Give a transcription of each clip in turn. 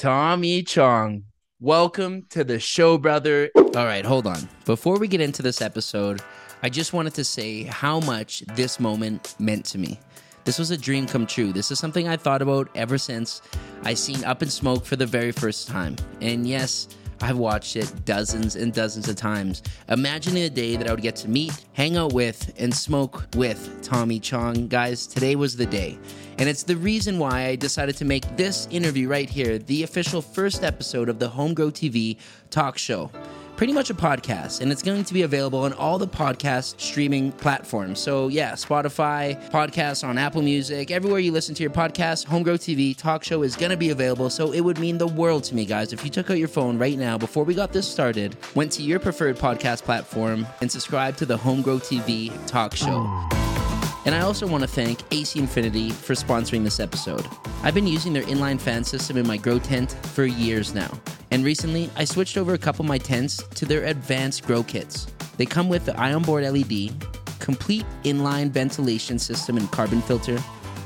Tommy Chong. Welcome to the show, brother. All right, hold on. Before we get into this episode, I just wanted to say how much this moment meant to me. This was a dream come true. This is something I thought about ever since I seen Up in Smoke for the very first time. And yes, I've watched it dozens and dozens of times, imagining a day that I would get to meet, hang out with, and smoke with Tommy Chong. Guys, today was the day. And it's the reason why I decided to make this interview right here the official first episode of the Homegrow TV talk show pretty much a podcast, and it's going to be available on all the podcast streaming platforms. So, yeah, Spotify, podcasts on Apple Music, everywhere you listen to your podcast, Homegrow TV talk show is going to be available. So, it would mean the world to me, guys, if you took out your phone right now before we got this started, went to your preferred podcast platform, and subscribed to the Homegrow TV talk show. And I also want to thank AC Infinity for sponsoring this episode. I've been using their inline fan system in my grow tent for years now. And recently, I switched over a couple of my tents to their advanced grow kits. They come with the Ion Board LED, complete inline ventilation system and carbon filter,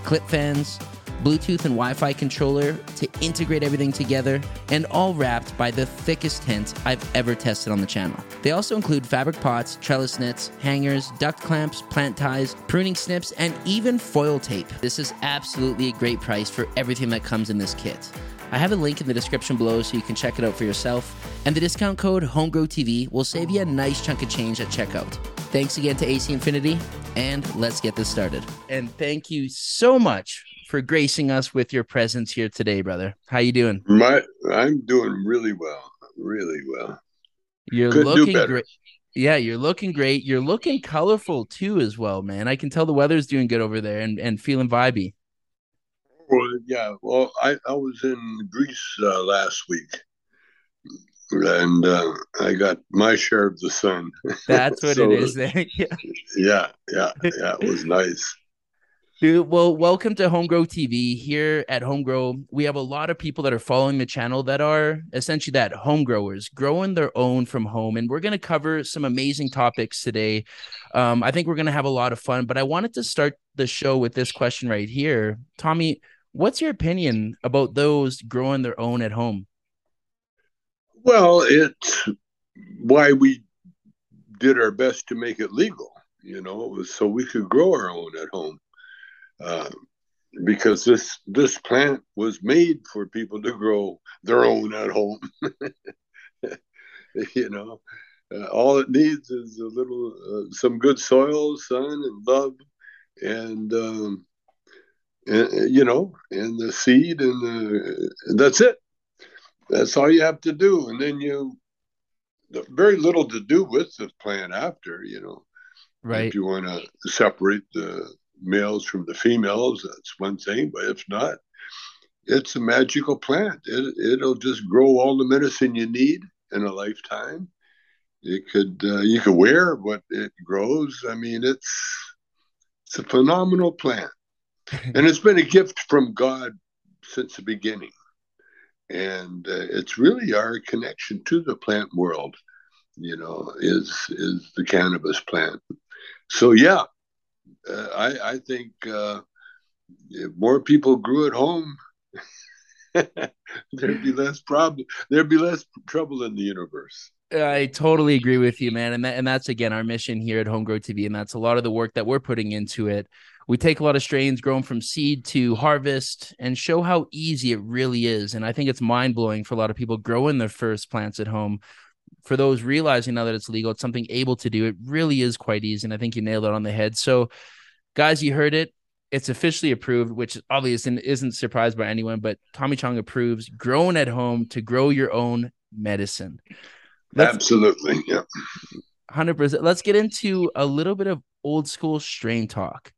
clip fans, Bluetooth and Wi Fi controller to integrate everything together, and all wrapped by the thickest tent I've ever tested on the channel. They also include fabric pots, trellis nets, hangers, duct clamps, plant ties, pruning snips, and even foil tape. This is absolutely a great price for everything that comes in this kit. I have a link in the description below so you can check it out for yourself. And the discount code HomegrowTV will save you a nice chunk of change at checkout. Thanks again to AC Infinity, and let's get this started. And thank you so much for gracing us with your presence here today, brother. How you doing? My, I'm doing really well, really well. You're Could looking great. Yeah, you're looking great. You're looking colorful too, as well, man. I can tell the weather's doing good over there and, and feeling vibey. Well, yeah. Well, I, I was in Greece uh, last week, and uh, I got my share of the sun. That's what so, it is. There. yeah, yeah, yeah, yeah. It was nice. Dude, well, welcome to Homegrow TV. Here at Homegrow, we have a lot of people that are following the channel that are essentially that home growers, growing their own from home. And we're going to cover some amazing topics today. Um, I think we're going to have a lot of fun, but I wanted to start the show with this question right here. Tommy, what's your opinion about those growing their own at home? Well, it's why we did our best to make it legal, you know, so we could grow our own at home uh, because this this plant was made for people to grow their own at home. you know, uh, all it needs is a little, uh, some good soil, sun, and love, and, um, and you know, and the seed, and, the, and that's it. That's all you have to do, and then you very little to do with the plant after. You know, right? If you want to separate the males from the females, that's one thing. But if not, it's a magical plant. It, it'll just grow all the medicine you need in a lifetime. It could uh, you could wear what it grows. I mean, it's it's a phenomenal plant, and it's been a gift from God since the beginning. And uh, it's really our connection to the plant world, you know, is is the cannabis plant. So yeah, uh, I, I think uh, if more people grew at home, there'd be less problem. There'd be less trouble in the universe. I totally agree with you, man. And that, and that's again our mission here at Homegrow TV, and that's a lot of the work that we're putting into it. We take a lot of strains grown from seed to harvest and show how easy it really is. And I think it's mind blowing for a lot of people growing their first plants at home. For those realizing now that it's legal, it's something able to do. It really is quite easy. And I think you nailed it on the head. So guys, you heard it. It's officially approved, which obviously isn't surprised by anyone, but Tommy Chong approves growing at home to grow your own medicine. Let's, Absolutely. Yeah. 100%. Let's get into a little bit of old school strain talk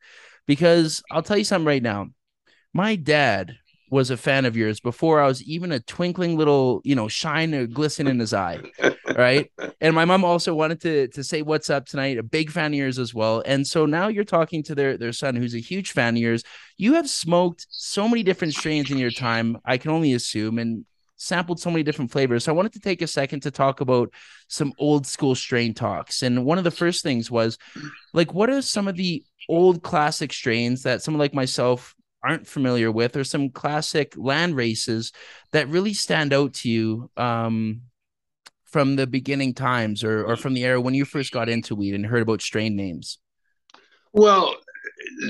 because I'll tell you something right now. My dad was a fan of yours before I was even a twinkling little, you know, shine or glisten in his eye. right. And my mom also wanted to to say what's up tonight, a big fan of yours as well. And so now you're talking to their their son who's a huge fan of yours. You have smoked so many different strains in your time, I can only assume, and sampled so many different flavors. So I wanted to take a second to talk about some old school strain talks. And one of the first things was like what are some of the old classic strains that someone like myself aren't familiar with, or some classic land races that really stand out to you um, from the beginning times or, or from the era when you first got into weed and heard about strain names? Well,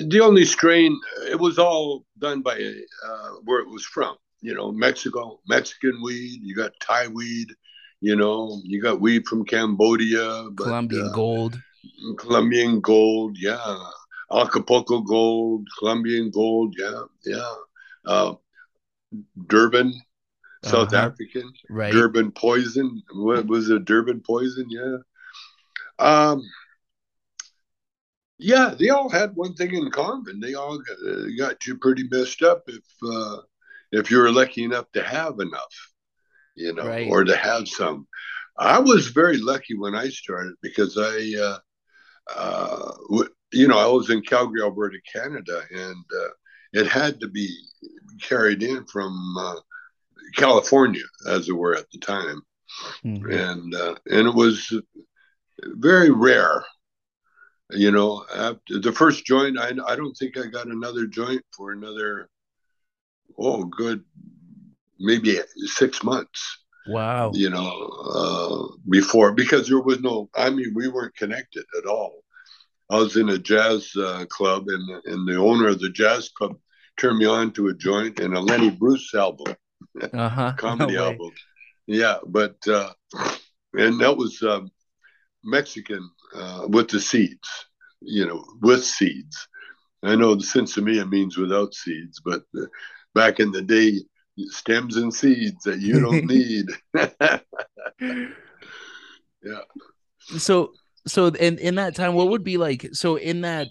the only strain, it was all done by uh, where it was from. You know, Mexico, Mexican weed, you got Thai weed, you know, you got weed from Cambodia, but, Colombian uh, gold. Colombian gold, yeah. Acapulco gold, Colombian gold, yeah, yeah. Uh, Durban, South uh-huh. African, right? Durban poison. What was it? Durban poison, yeah. Um, yeah, they all had one thing in common. They all got, uh, got you pretty messed up if uh, if you were lucky enough to have enough, you know, right. or to have some. I was very lucky when I started because I, uh, uh, w- you know, I was in Calgary, Alberta, Canada, and uh, it had to be carried in from uh, California, as it were, at the time, mm-hmm. and uh, and it was very rare. You know, after the first joint, I I don't think I got another joint for another, oh, good, maybe six months. Wow. You know, uh, before because there was no, I mean, we weren't connected at all. I was in a jazz uh, club, and and the owner of the jazz club turned me on to a joint and a Lenny Bruce album uh-huh. comedy no album. Yeah, but uh, and that was um, Mexican uh, with the seeds, you know, with seeds. I know the sinsemilla means without seeds, but uh, back in the day, stems and seeds that you don't need. yeah. So, so in in that time, what would be like? So in that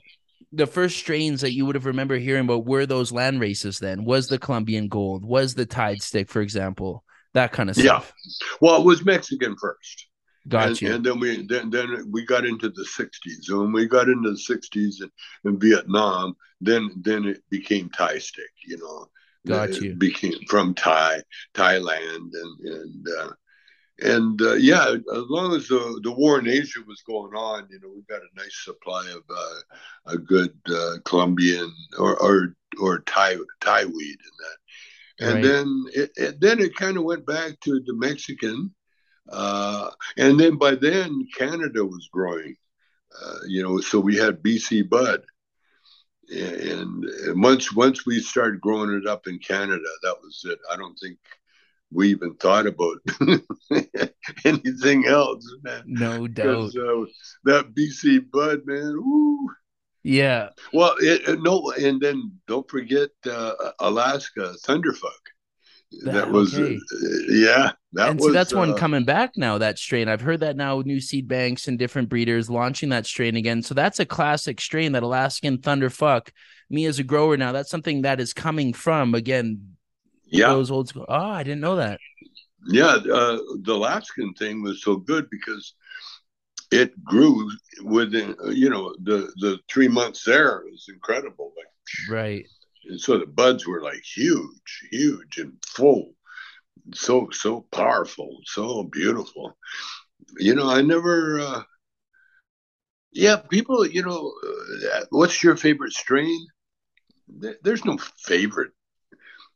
the first strains that you would have remember hearing about were those land races then was the colombian gold was the Thai stick for example that kind of stuff yeah well it was mexican first Gotcha. And, and, then we then, then we got into the 60s. And when we got into the 60s in, in Vietnam, then then it became Thai stick. You know, got you. Became from Thai Thailand and and uh, and uh, yeah, as long as the, the war in Asia was going on, you know, we got a nice supply of uh, a good uh, Colombian or, or or Thai Thai weed in that, and right. then it, it, then it kind of went back to the Mexican, uh, and then by then Canada was growing, uh, you know, so we had BC Bud, and, and once once we started growing it up in Canada, that was it. I don't think we even thought about anything else, man. No doubt. Uh, that BC Bud, man. Ooh. Yeah. Well, it, it, no, and then don't forget uh, Alaska Thunderfuck. That, that was, okay. uh, yeah. That and was, so that's one uh, coming back now. That strain, I've heard that now. New seed banks and different breeders launching that strain again. So that's a classic strain. That Alaskan Thunderfuck. Me as a grower now, that's something that is coming from again yeah. Those old school. Oh, I didn't know that. Yeah, uh, the Alaskan thing was so good because it grew within you know the the three months there was incredible. Like right. And so the buds were like huge, huge and full, so so powerful, so beautiful. You know, I never. Uh, yeah, people. You know, uh, what's your favorite strain? There's no favorite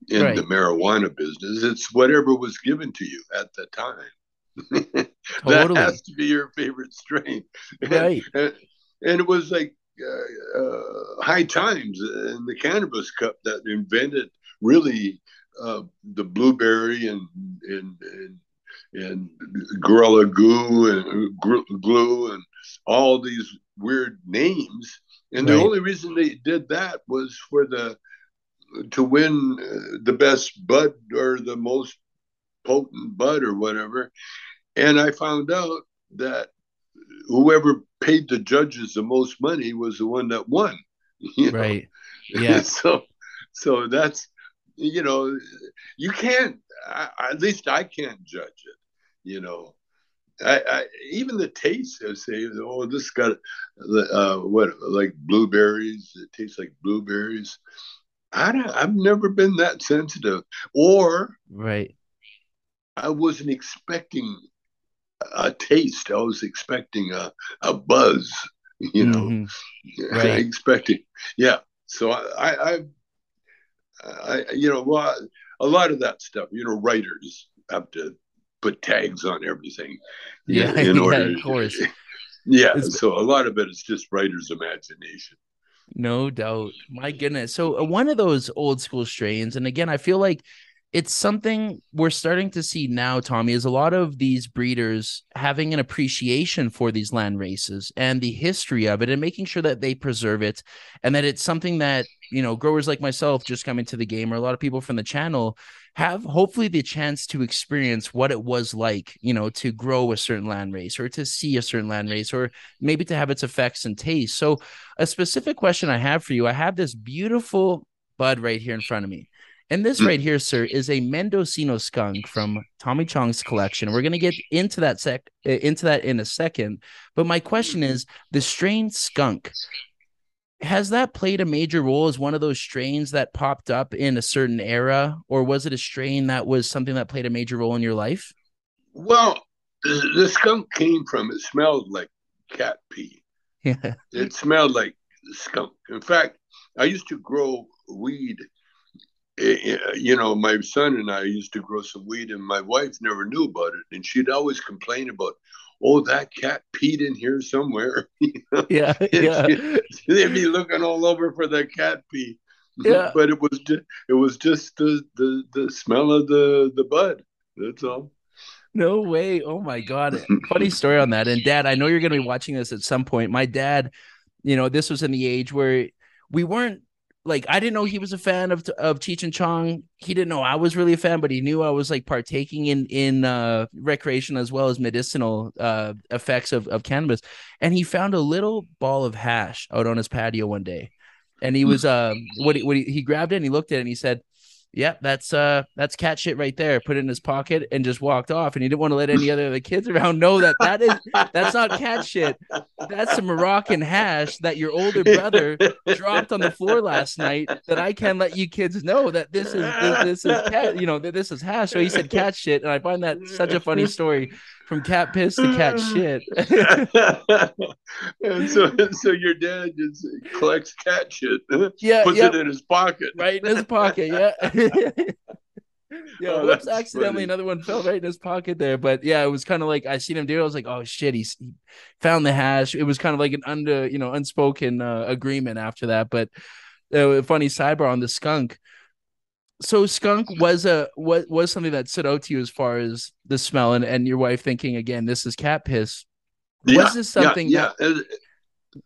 in right. the marijuana business. It's whatever was given to you at the time. that has to be your favorite strain. Right. And, and it was like uh, uh, high times in the cannabis cup that invented really uh, the blueberry and and and, and gorilla goo and glue and all these weird names. And right. the only reason they did that was for the to win uh, the best bud or the most potent bud or whatever. And I found out that whoever paid the judges the most money was the one that won. You know? Right. Yeah. so, so that's you know, you can't. I, at least I can't judge it. You know, I, I, even the taste. I say, oh, this got uh, what like blueberries. It tastes like blueberries. I don't, I've never been that sensitive, or right. I wasn't expecting a taste. I was expecting a, a buzz. You know, mm-hmm. right. I expected. yeah. So I, I, I, you know, well, a lot of that stuff, you know, writers have to put tags on everything. Yeah, in yeah, order, of course. Yeah, it's, so a lot of it is just writer's imagination. No doubt. My goodness. So uh, one of those old school strains, and again, I feel like it's something we're starting to see now, Tommy, is a lot of these breeders having an appreciation for these land races and the history of it and making sure that they preserve it and that it's something that, you know, growers like myself just coming to the game or a lot of people from the channel have hopefully the chance to experience what it was like, you know, to grow a certain land race or to see a certain land race or maybe to have its effects and taste. So, a specific question I have for you I have this beautiful bud right here in front of me. And this right here, sir, is a Mendocino skunk from Tommy Chong's collection. We're gonna get into that sec into that in a second. But my question is the strain skunk. Has that played a major role as one of those strains that popped up in a certain era, or was it a strain that was something that played a major role in your life? Well, the skunk came from it smelled like cat pee. Yeah. It smelled like skunk. In fact, I used to grow weed you know, my son and I used to grow some weed, and my wife never knew about it, and she'd always complain about, "Oh, that cat peed in here somewhere." Yeah, yeah. They'd be looking all over for the cat pee. Yeah, but it was just it was just the the the smell of the the bud. That's all. No way! Oh my god! Funny story on that. And Dad, I know you're going to be watching this at some point. My dad, you know, this was in the age where we weren't like I didn't know he was a fan of of Cheech and Chong. He didn't know I was really a fan, but he knew I was like partaking in in uh, recreation as well as medicinal uh, effects of of cannabis. And he found a little ball of hash out on his patio one day, and he was uh what he, what he, he grabbed it and he looked at it and he said, Yep, that's uh that's cat shit right there. Put it in his pocket and just walked off. And he didn't want to let any other of the kids around know that that is that's not cat shit. That's some Moroccan hash that your older brother dropped on the floor last night. That I can let you kids know that this is this, this is cat. You know that this is hash. So he said cat shit, and I find that such a funny story from cat piss to cat shit. and so, so your dad just collects cat shit. Yeah, puts yep. it in his pocket. Right in his pocket. Yeah. yeah, oh, whoops! Accidentally, funny. another one fell right in his pocket there. But yeah, it was kind of like I seen him do. it. I was like, oh shit, he's, he found the hash. It was kind of like an under, you know, unspoken uh, agreement after that. But uh, funny sidebar on the skunk so skunk was a was was something that stood out to you as far as the smell and, and your wife thinking again this is cat piss. Was yeah, this something yeah, yeah.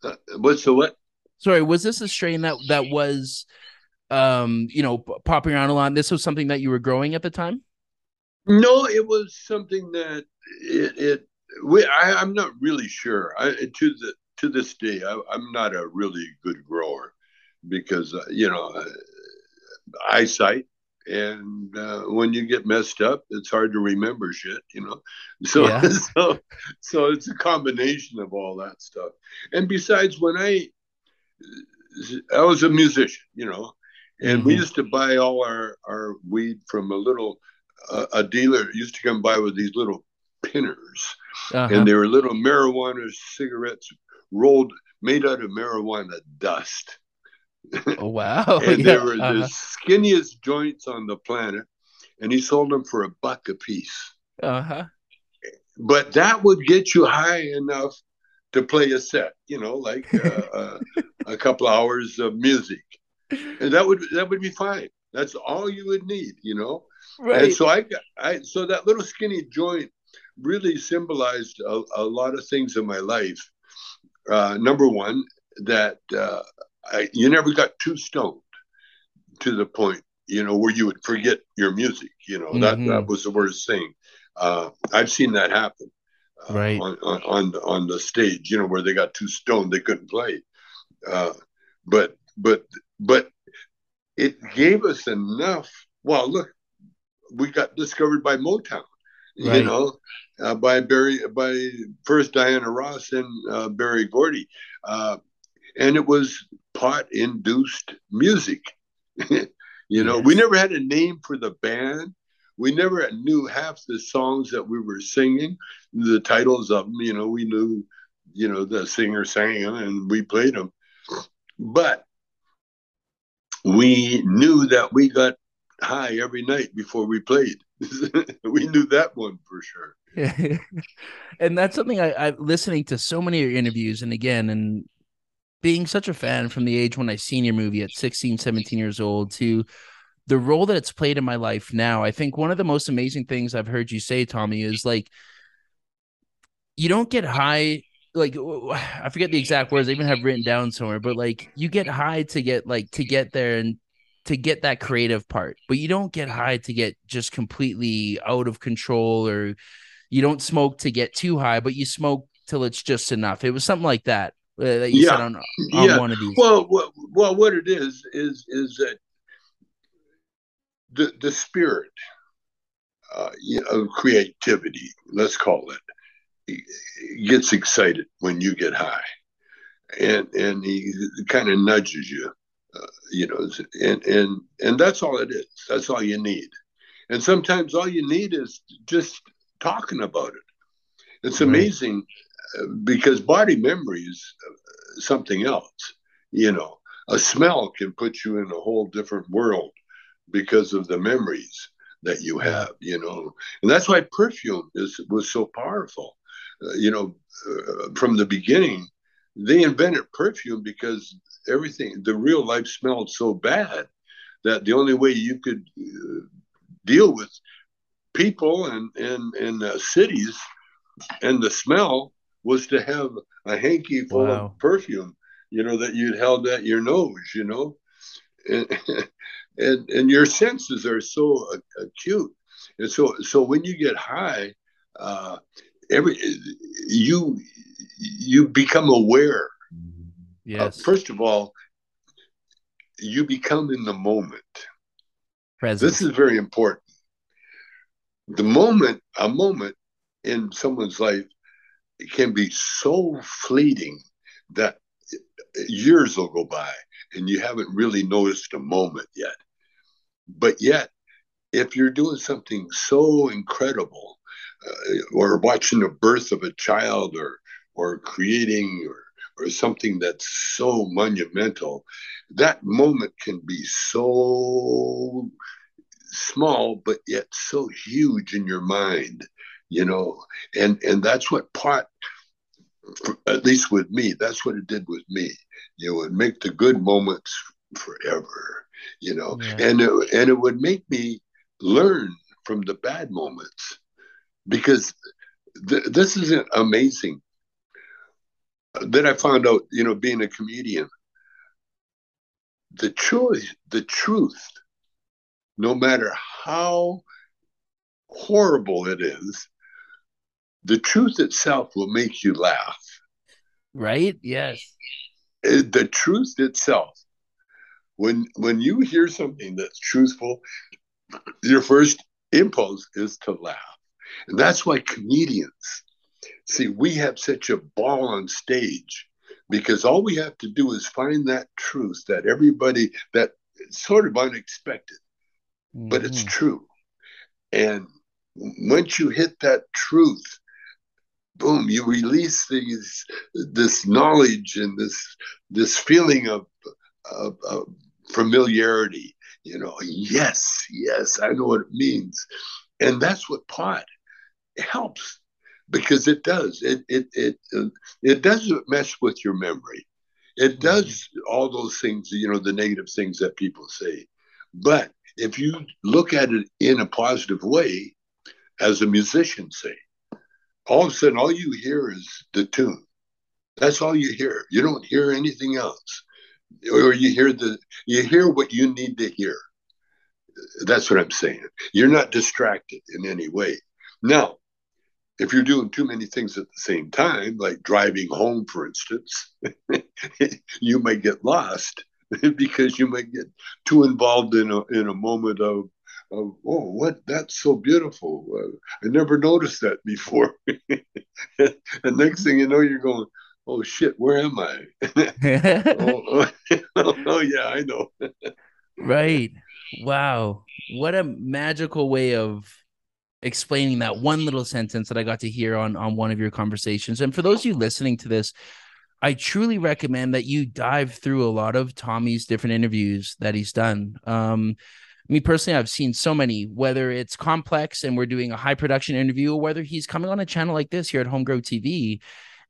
That, uh, what's the what? Sorry was this a strain that that was um you know popping around a lot this was something that you were growing at the time? No it was something that it, it we, I, i'm not really sure. I, to the to this day I, i'm not a really good grower because uh, you know uh, eyesight and uh, when you get messed up it's hard to remember shit you know so yeah. so so it's a combination of all that stuff and besides when i i was a musician you know and mm-hmm. we used to buy all our our weed from a little uh, a dealer used to come by with these little pinners uh-huh. and they were little marijuana cigarettes rolled made out of marijuana dust Oh wow! and yeah. they were uh-huh. the skinniest joints on the planet, and he sold them for a buck a piece. Uh huh. But that would get you high enough to play a set, you know, like uh, uh, a couple hours of music, and that would that would be fine. That's all you would need, you know. Right. And so I, I so that little skinny joint really symbolized a, a lot of things in my life. Uh, number one, that uh, I, you never got too stoned to the point, you know, where you would forget your music. You know, mm-hmm. that that was the worst thing. Uh, I've seen that happen, uh, right on, on on the, on the stage. You know, where they got too stoned they couldn't play. Uh, but but but it gave us enough. Well, look, we got discovered by Motown. Right. You know, uh, by Berry, by first Diana Ross and uh, Berry Gordy, uh, and it was pot induced music. you know, yes. we never had a name for the band. We never knew half the songs that we were singing, the titles of them. You know, we knew, you know, the singer sang them and we played them. But we knew that we got high every night before we played. we knew that one for sure. and that's something I, I listening to so many of your interviews and again and being such a fan from the age when I seen your movie at 16, 17 years old to the role that it's played in my life now. I think one of the most amazing things I've heard you say, Tommy, is like you don't get high like I forget the exact words. I even have written down somewhere, but like you get high to get like to get there and to get that creative part, but you don't get high to get just completely out of control or you don't smoke to get too high, but you smoke till it's just enough. It was something like that that you yeah. said on, on yeah. one of these. Well, well, well, what it is is is that the the spirit uh, of creativity, let's call it, gets excited when you get high, and and he kind of nudges you, uh, you know, and and and that's all it is. That's all you need, and sometimes all you need is just talking about it. It's amazing right. Because body memory is something else. You know, a smell can put you in a whole different world because of the memories that you have. You know, and that's why perfume is was so powerful. Uh, you know, uh, from the beginning, they invented perfume because everything, the real life smelled so bad that the only way you could uh, deal with people and and and uh, cities, and the smell was to have a hanky full wow. of perfume, you know, that you'd held at your nose, you know, and and, and your senses are so acute, and so so when you get high, uh, every you you become aware. Yes. Uh, first of all, you become in the moment. Presence. This is very important the moment, a moment in someone's life can be so fleeting that years will go by and you haven't really noticed a moment yet. But yet, if you're doing something so incredible, uh, or watching the birth of a child, or or creating, or or something that's so monumental, that moment can be so small but yet so huge in your mind you know and and that's what pot at least with me that's what it did with me you know it make the good moments forever you know yeah. and it, and it would make me learn from the bad moments because th- this is amazing then i found out you know being a comedian the choice, the truth no matter how horrible it is, the truth itself will make you laugh. Right? Yes. The truth itself. When when you hear something that's truthful, your first impulse is to laugh. And that's why comedians see we have such a ball on stage because all we have to do is find that truth that everybody that sort of unexpected mm-hmm. but it's mm-hmm. true. And once you hit that truth, boom, you release these this knowledge and this this feeling of, of, of familiarity. You know, yes, yes, I know what it means, and that's what pot helps because it does. It it it uh, it doesn't mess with your memory. It mm-hmm. does all those things, you know, the negative things that people say, but if you look at it in a positive way, as a musician say, all of a sudden all you hear is the tune. That's all you hear. You don't hear anything else. Or you hear the you hear what you need to hear. That's what I'm saying. You're not distracted in any way. Now, if you're doing too many things at the same time, like driving home, for instance, you might get lost because you might get too involved in a in a moment of oh what? That's so beautiful. I never noticed that before. And next thing you know you're going oh shit where am I? Oh, oh, oh yeah I know. Right. Wow. What a magical way of explaining that one little sentence that I got to hear on on one of your conversations. And for those of you listening to this I truly recommend that you dive through a lot of Tommy's different interviews that he's done. Um, me personally, I've seen so many, whether it's complex and we're doing a high production interview, or whether he's coming on a channel like this here at Homegrown TV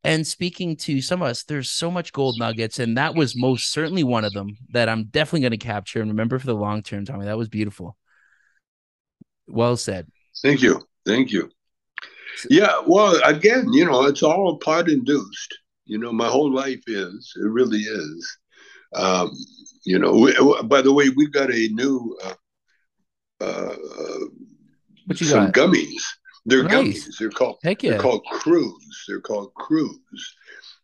and speaking to some of us. There's so much gold nuggets, and that was most certainly one of them that I'm definitely going to capture and remember for the long term, Tommy. That was beautiful. Well said. Thank you. Thank you. Yeah, well, again, you know, it's all pot induced. You know, my whole life is. It really is. Um, you know, we, by the way, we've got a new uh, uh, what you some got? gummies. They're Nice. gummies. They're called Heck yeah. they're called cruise. They're called cruise.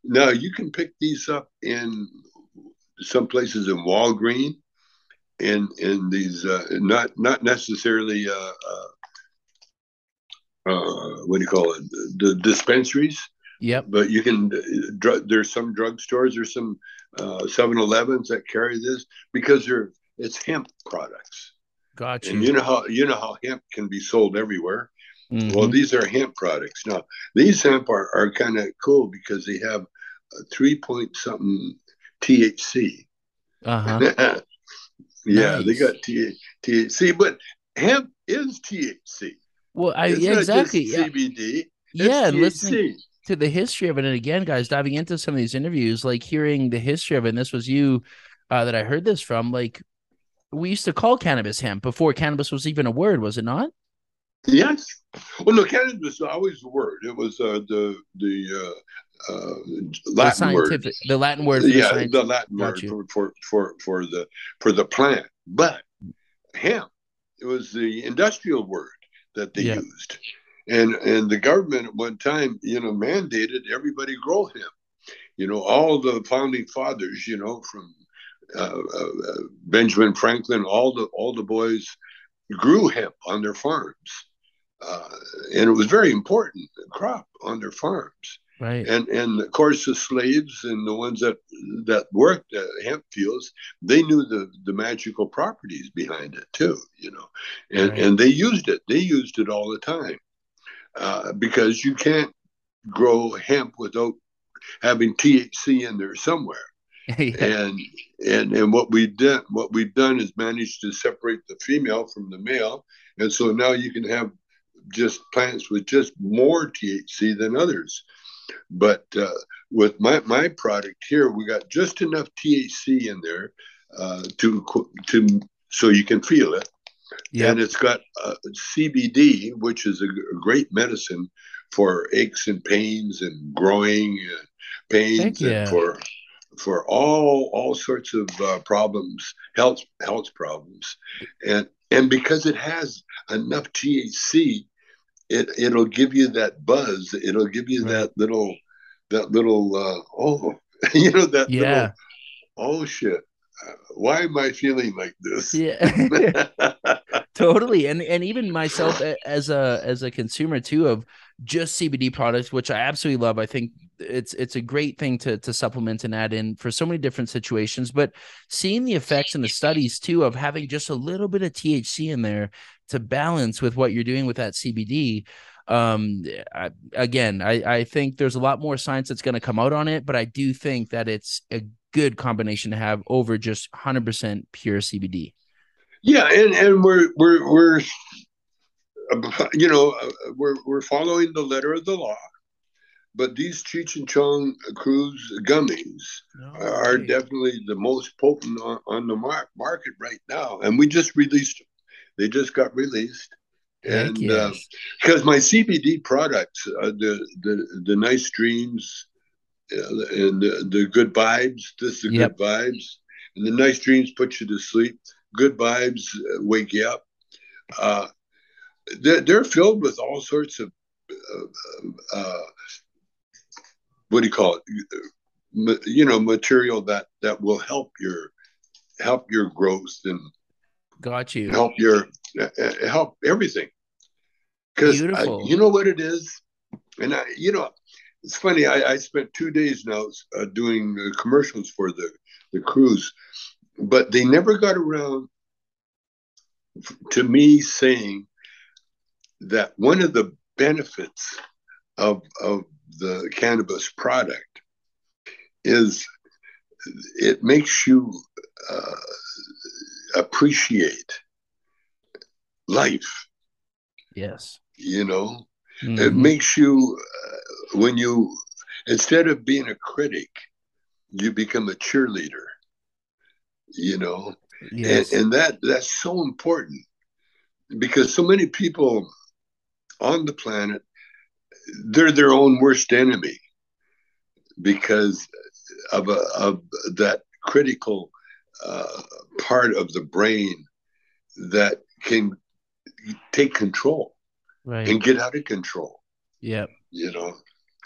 Now you can pick these up in some places in Walgreen, in in these uh, not not necessarily uh, uh, uh, what do you call it the dispensaries, Yep. but you can uh, dr- there's some drugstores there's some uh, 7-Elevens that carry this because they're it's hemp products Got you. and you know how you know how hemp can be sold everywhere Mhm. well, these are hemp products. Now, these hemp are, are kind of cool because they have a three point something THC. uh-huh. yeah, they got T- THC, but hemp is THC. Well, I yeah, exactly. Yeah, CBD. Yeah, listening to the history of it, and again, guys, diving into some of these interviews, like hearing the history of it. And this was you uh, that I heard this from. Like, we used to call cannabis hemp before cannabis was even a word, was it not? Yes. Well, no, cannabis was always the word. It was uh, the the uh, uh, The Latin word. scientific, the Latin word. For the yeah, science- the Latin word for, for for for the for the plant. But hemp, it was the industrial word that they Yeah. used, and and the government at one time, you know, mandated everybody grow hemp. You know, all the founding fathers, you know, from uh, uh, Benjamin Franklin, all the all the boys grew hemp on their farms, uh, and it was very important crop on their farms. Right. and and of course the slaves and the ones that that worked at hemp fields they knew the the magical properties behind it too you know. And Right. and they used it. They used it all the time uh, because you can't grow hemp without having THC in there somewhere yeah. and and and what we did what we've done is managed to separate the female from the male and so now you can have just plants with just more THC than others but uh, with my my product here we got just enough THC in there uh, to to so you can feel it Yeah. and it's got uh, CBD, which is a great medicine for aches and pains and growing pains yeah. and for for all all sorts of uh, problems, health health problems, and and because it has enough THC, it it'll give you that buzz. It'll give you Right. that little that little uh, oh you know that Yeah. little oh shit. Why am I feeling like this? Yeah. totally and and even myself as a as a consumer too of just cbd products which i absolutely love. I think it's it's a great thing to to supplement and add in for so many different situations but seeing the effects and the studies too of having just a little bit of thc in there to balance with what you're doing with that cbd um I, again i i think there's a lot more science that's going to come out on it but i do think that it's a good combination to have over just 100% pure cbd Yeah, and and we're we're we're you know uh, we're we're following the letter of the law, but these Cheech and Chong Cruise gummies are Okay. definitely the most potent on, on the mar- market right now, and we just released them. They just got released, Heck and because my CBD products, uh, the the the nice dreams, uh, and the, the good vibes. This is the Yep. good vibes, and the nice dreams put you to sleep. Good vibes uh, wake you up. Uh, they're, they're filled with all sorts of uh, uh, what do you call it? You know, material that that will help your help your growth and Got you. help your uh, uh, help everything. Because you know what it is, and I, you know, it's funny. I, I spent two days now uh, doing uh, commercials for the the cruise, but they never got around to me saying that one of the benefits of of the cannabis product is it makes you uh, appreciate life. Yes. You know, Mhm. it makes you uh, when you instead of being a critic, you become a cheerleader. You know, yes. and, and that that's so important because so many people on the planet they're their own worst enemy because of a, of that critical uh, part of the brain that can take control right. and get out of control Yep. you know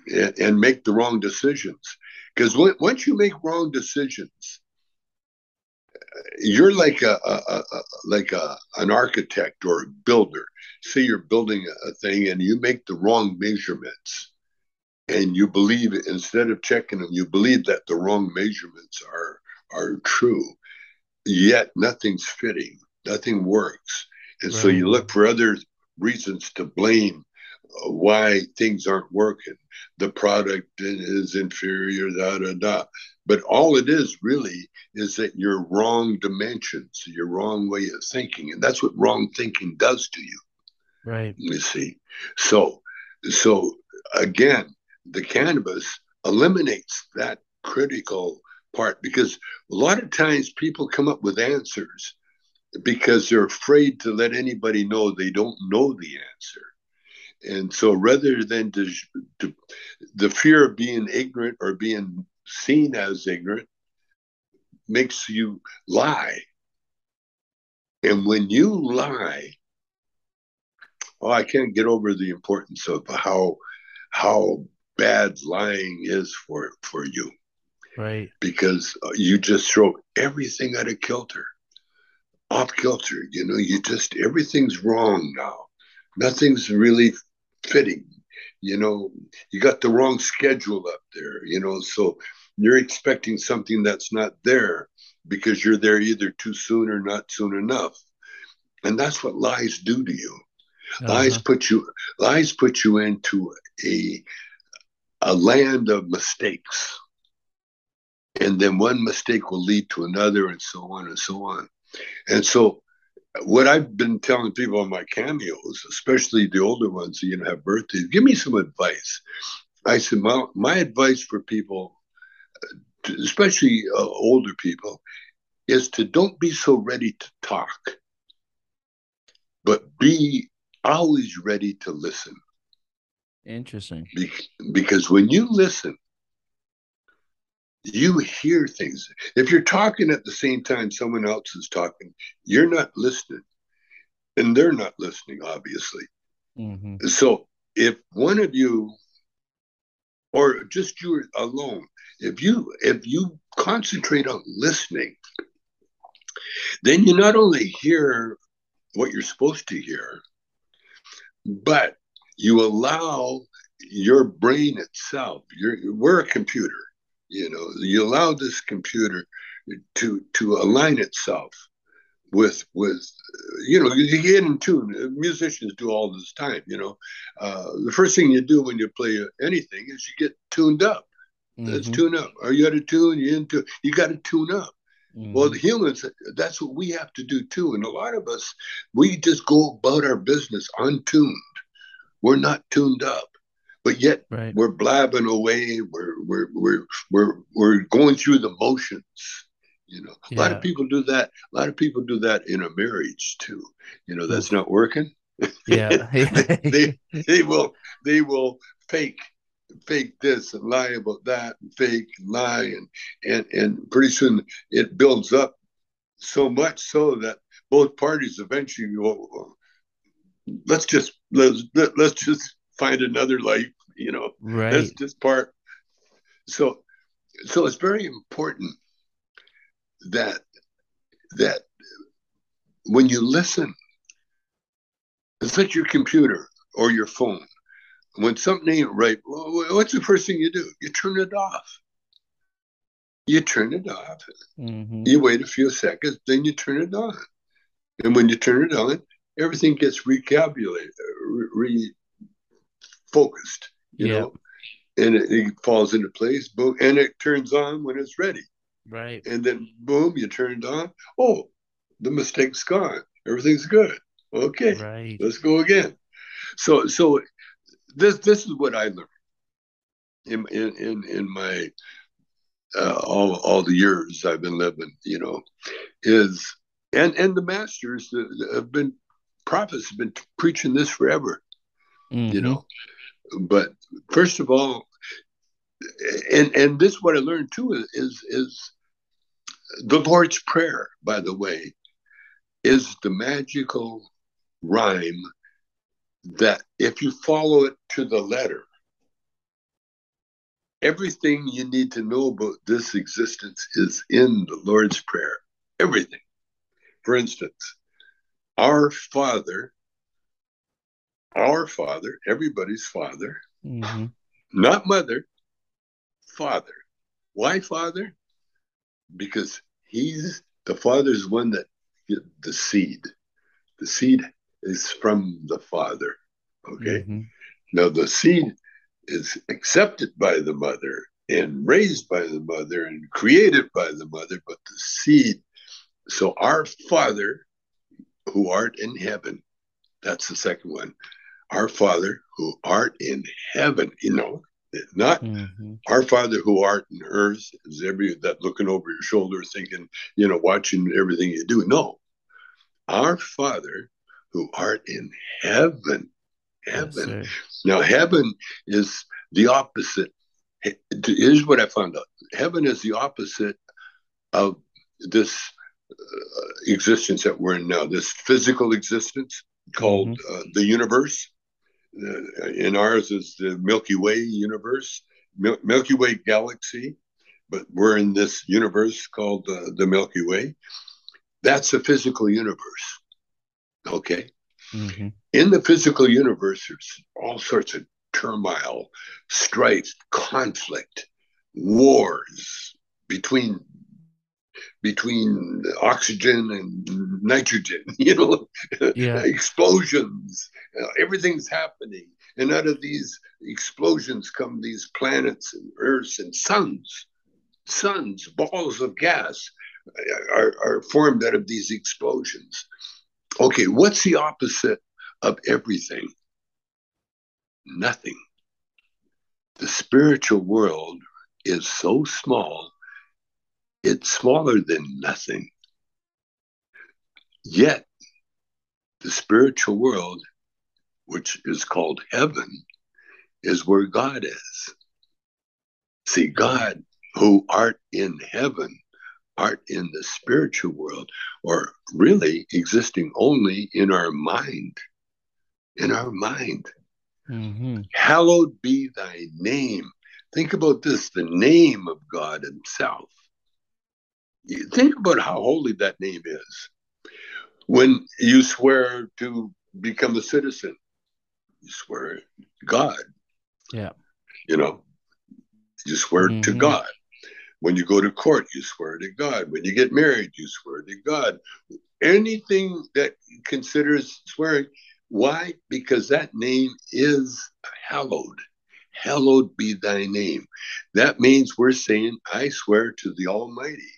and, and make the wrong decisions because once you make wrong decisions you're like a, a, a a- like a an architect or a builder. Say you're building a, thing and you make the wrong measurements, and you believe instead of checking them, you believe that the wrong measurements are are true. Yet nothing's fitting, nothing works, and so you look for other reasons to blame uh, why things aren't working. The product is inferior, da da da. But all it is really is that you're wrong dimensions, your wrong way of thinking, and that's what wrong thinking does to you. Right. You see, so so again, the cannabis eliminates that critical part because a lot of times people come up with answers because they're afraid to let anybody know they don't know the answer. And so rather than to, to the fear of being ignorant or being seen as ignorant makes you lie. And when you lie, oh, I can't get over the importance of how how bad lying is for for you Right. because uh, you just throw everything out of kilter, off kilter. You know, you just everything's wrong now. Nothing's really fitting. You know, you got the wrong schedule up there. You know, so you're expecting something that's not there because you're there either too soon or not soon enough, and that's what lies do to you. Lies Uh-huh. put you lies put you into a a land of mistakes. And then one mistake will lead to another and so on and so on. And so what I've been telling people on my cameos, especially the older ones that you know have birthdays, give me some advice. I said my my advice for people, especially uh, older people, is to don't be so ready to talk, but be always ready to listen. Interesting. Be- because when you listen, you hear things. If you're talking at the same time someone else is talking, you're not listening, and they're not listening, obviously. hmm So if one of you, or just you alone, if you if you concentrate on listening, then you not only hear what you're supposed to hear, but you allow your brain itself. You're, we're a computer, you know. You allow this computer to to align itself with with you know you get in tune. Musicians do all this time, you know. Uh, the first thing you do when you play anything is you get tuned up. Let's Mhm. tune up. Are you out of tune? You into? You got to tune up. Mhm. Well, the humans, that's what we have to do too. And a lot of us, we just go about our business untuned. We're not tuned up, but yet right. we're blabbing away. We're we're we're we're we're going through the motions. You know, a lot of people do that. A lot of people do that in a marriage too. You know, that's not working. Yeah. they they will they will fake fake this and lie about that and fake and lie and and and pretty soon it builds up so much so that both parties eventually go let's just let's let, let's just find another life you know? Right. that's just part. So so it's very important that that when you listen it's like your computer or your phone when something ain't right what's the first thing you do you turn it off you turn it off hmm you wait a few seconds then you turn it on and when you turn it on everything gets recalculated refocused you Yeah. know and it, it falls into place. Boom, and it turns on when it's ready. Right. And then boom, you turn it on. Oh, the mistake's gone. Everything's good. Okay, Right. let's go again. So, so this this is what I learned in in in, in my uh, all all the years I've been living. You know, is and and the masters have been prophets have been preaching this forever. You Mhm. know, but first of all, and and this what I learned too is is, is the Lord's prayer. By the way, is the magical rhyme that if you follow it to the letter, everything you need to know about this existence is in the Lord's Prayer. Everything. For instance, our Father, our Father, everybody's Father, Mhm. not mother, Father. Why Father? Because he's the Father's one that the seed. The seed is from the Father. Okay. Mhm. Now, the seed is accepted by the mother and raised by the mother and created by the mother, but the seed. So, our Father who art in heaven, that's the second one. Our Father who art in heaven, you know, not Mhm. our Father who art in earth is every that looking over your shoulder, thinking, you know, watching everything you do. No, our Father who art in heaven, heaven. Now, heaven is the opposite. Here's what I found out heaven is the opposite of this uh, existence that we're in now, this physical existence called uh, the universe. Uh, in ours is the Milky Way universe, Mil- Milky Way galaxy, but we're in this universe called uh, the Milky Way. That's a physical universe. Okay Mhm. in the physical universe, there's all sorts of turmoil, strife, conflict, wars between between oxygen and nitrogen. You know, Yeah. explosions. everything's happening, and out of these explosions come these planets and Earths and suns. Suns, balls of gas, are, are formed out of these explosions. Okay, what's the opposite of everything? Nothing. The spiritual world is so small, it's smaller than nothing. Yet, the spiritual world, which is called heaven, is where God is. See, God, who art in heaven, art in the spiritual world, or really existing only in our mind. In our mind. Mhm. Hallowed be thy name. Think about this the name of God Himself. You Think about how holy that name is. When you swear to become a citizen, you swear God. Yeah. You know, you swear to Mhm. God. When you go to court, you swear to God. When you get married, you swear to God. Anything that considers swearing, why? Because that name is hallowed. Hallowed be thy name. That means we're saying, I swear to the Almighty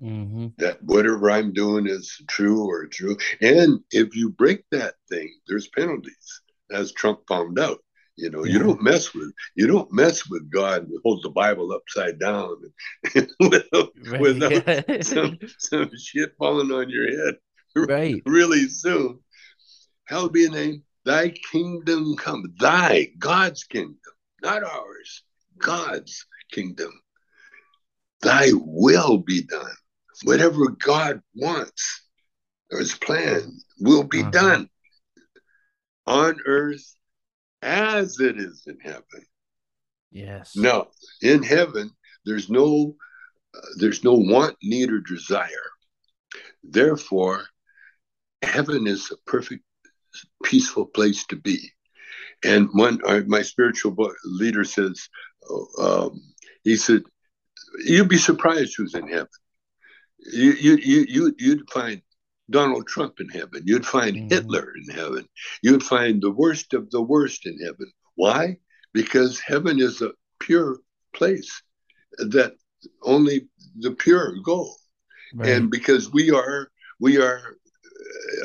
Mhm. that whatever I'm doing is true or true. And if you break that thing, there's penalties, as Trump found out. You know, you don't mess with you don't mess with God and hold the Bible upside down without, Right. without some some shit falling on your head right. really soon. Hallowed be the name. Thy kingdom come. Thy God's kingdom, not ours. God's kingdom. Thy will be done. Whatever God wants or his plan will be Uh-huh. done on earth as it is in heaven. Yes. Now, in heaven, there's no uh, there's no want, need, or desire. Therefore, heaven is a perfect, peaceful place to be. And one, uh, my spiritual leader says, uh, um, he said, "You'd be surprised who's in heaven. You, you, you, you, you'd find Donald Trump in heaven. You'd find Mhm. Hitler in heaven. You'd find the worst of the worst in heaven. Why? Because heaven is a pure place that only the pure go. Right. And because we are, we are,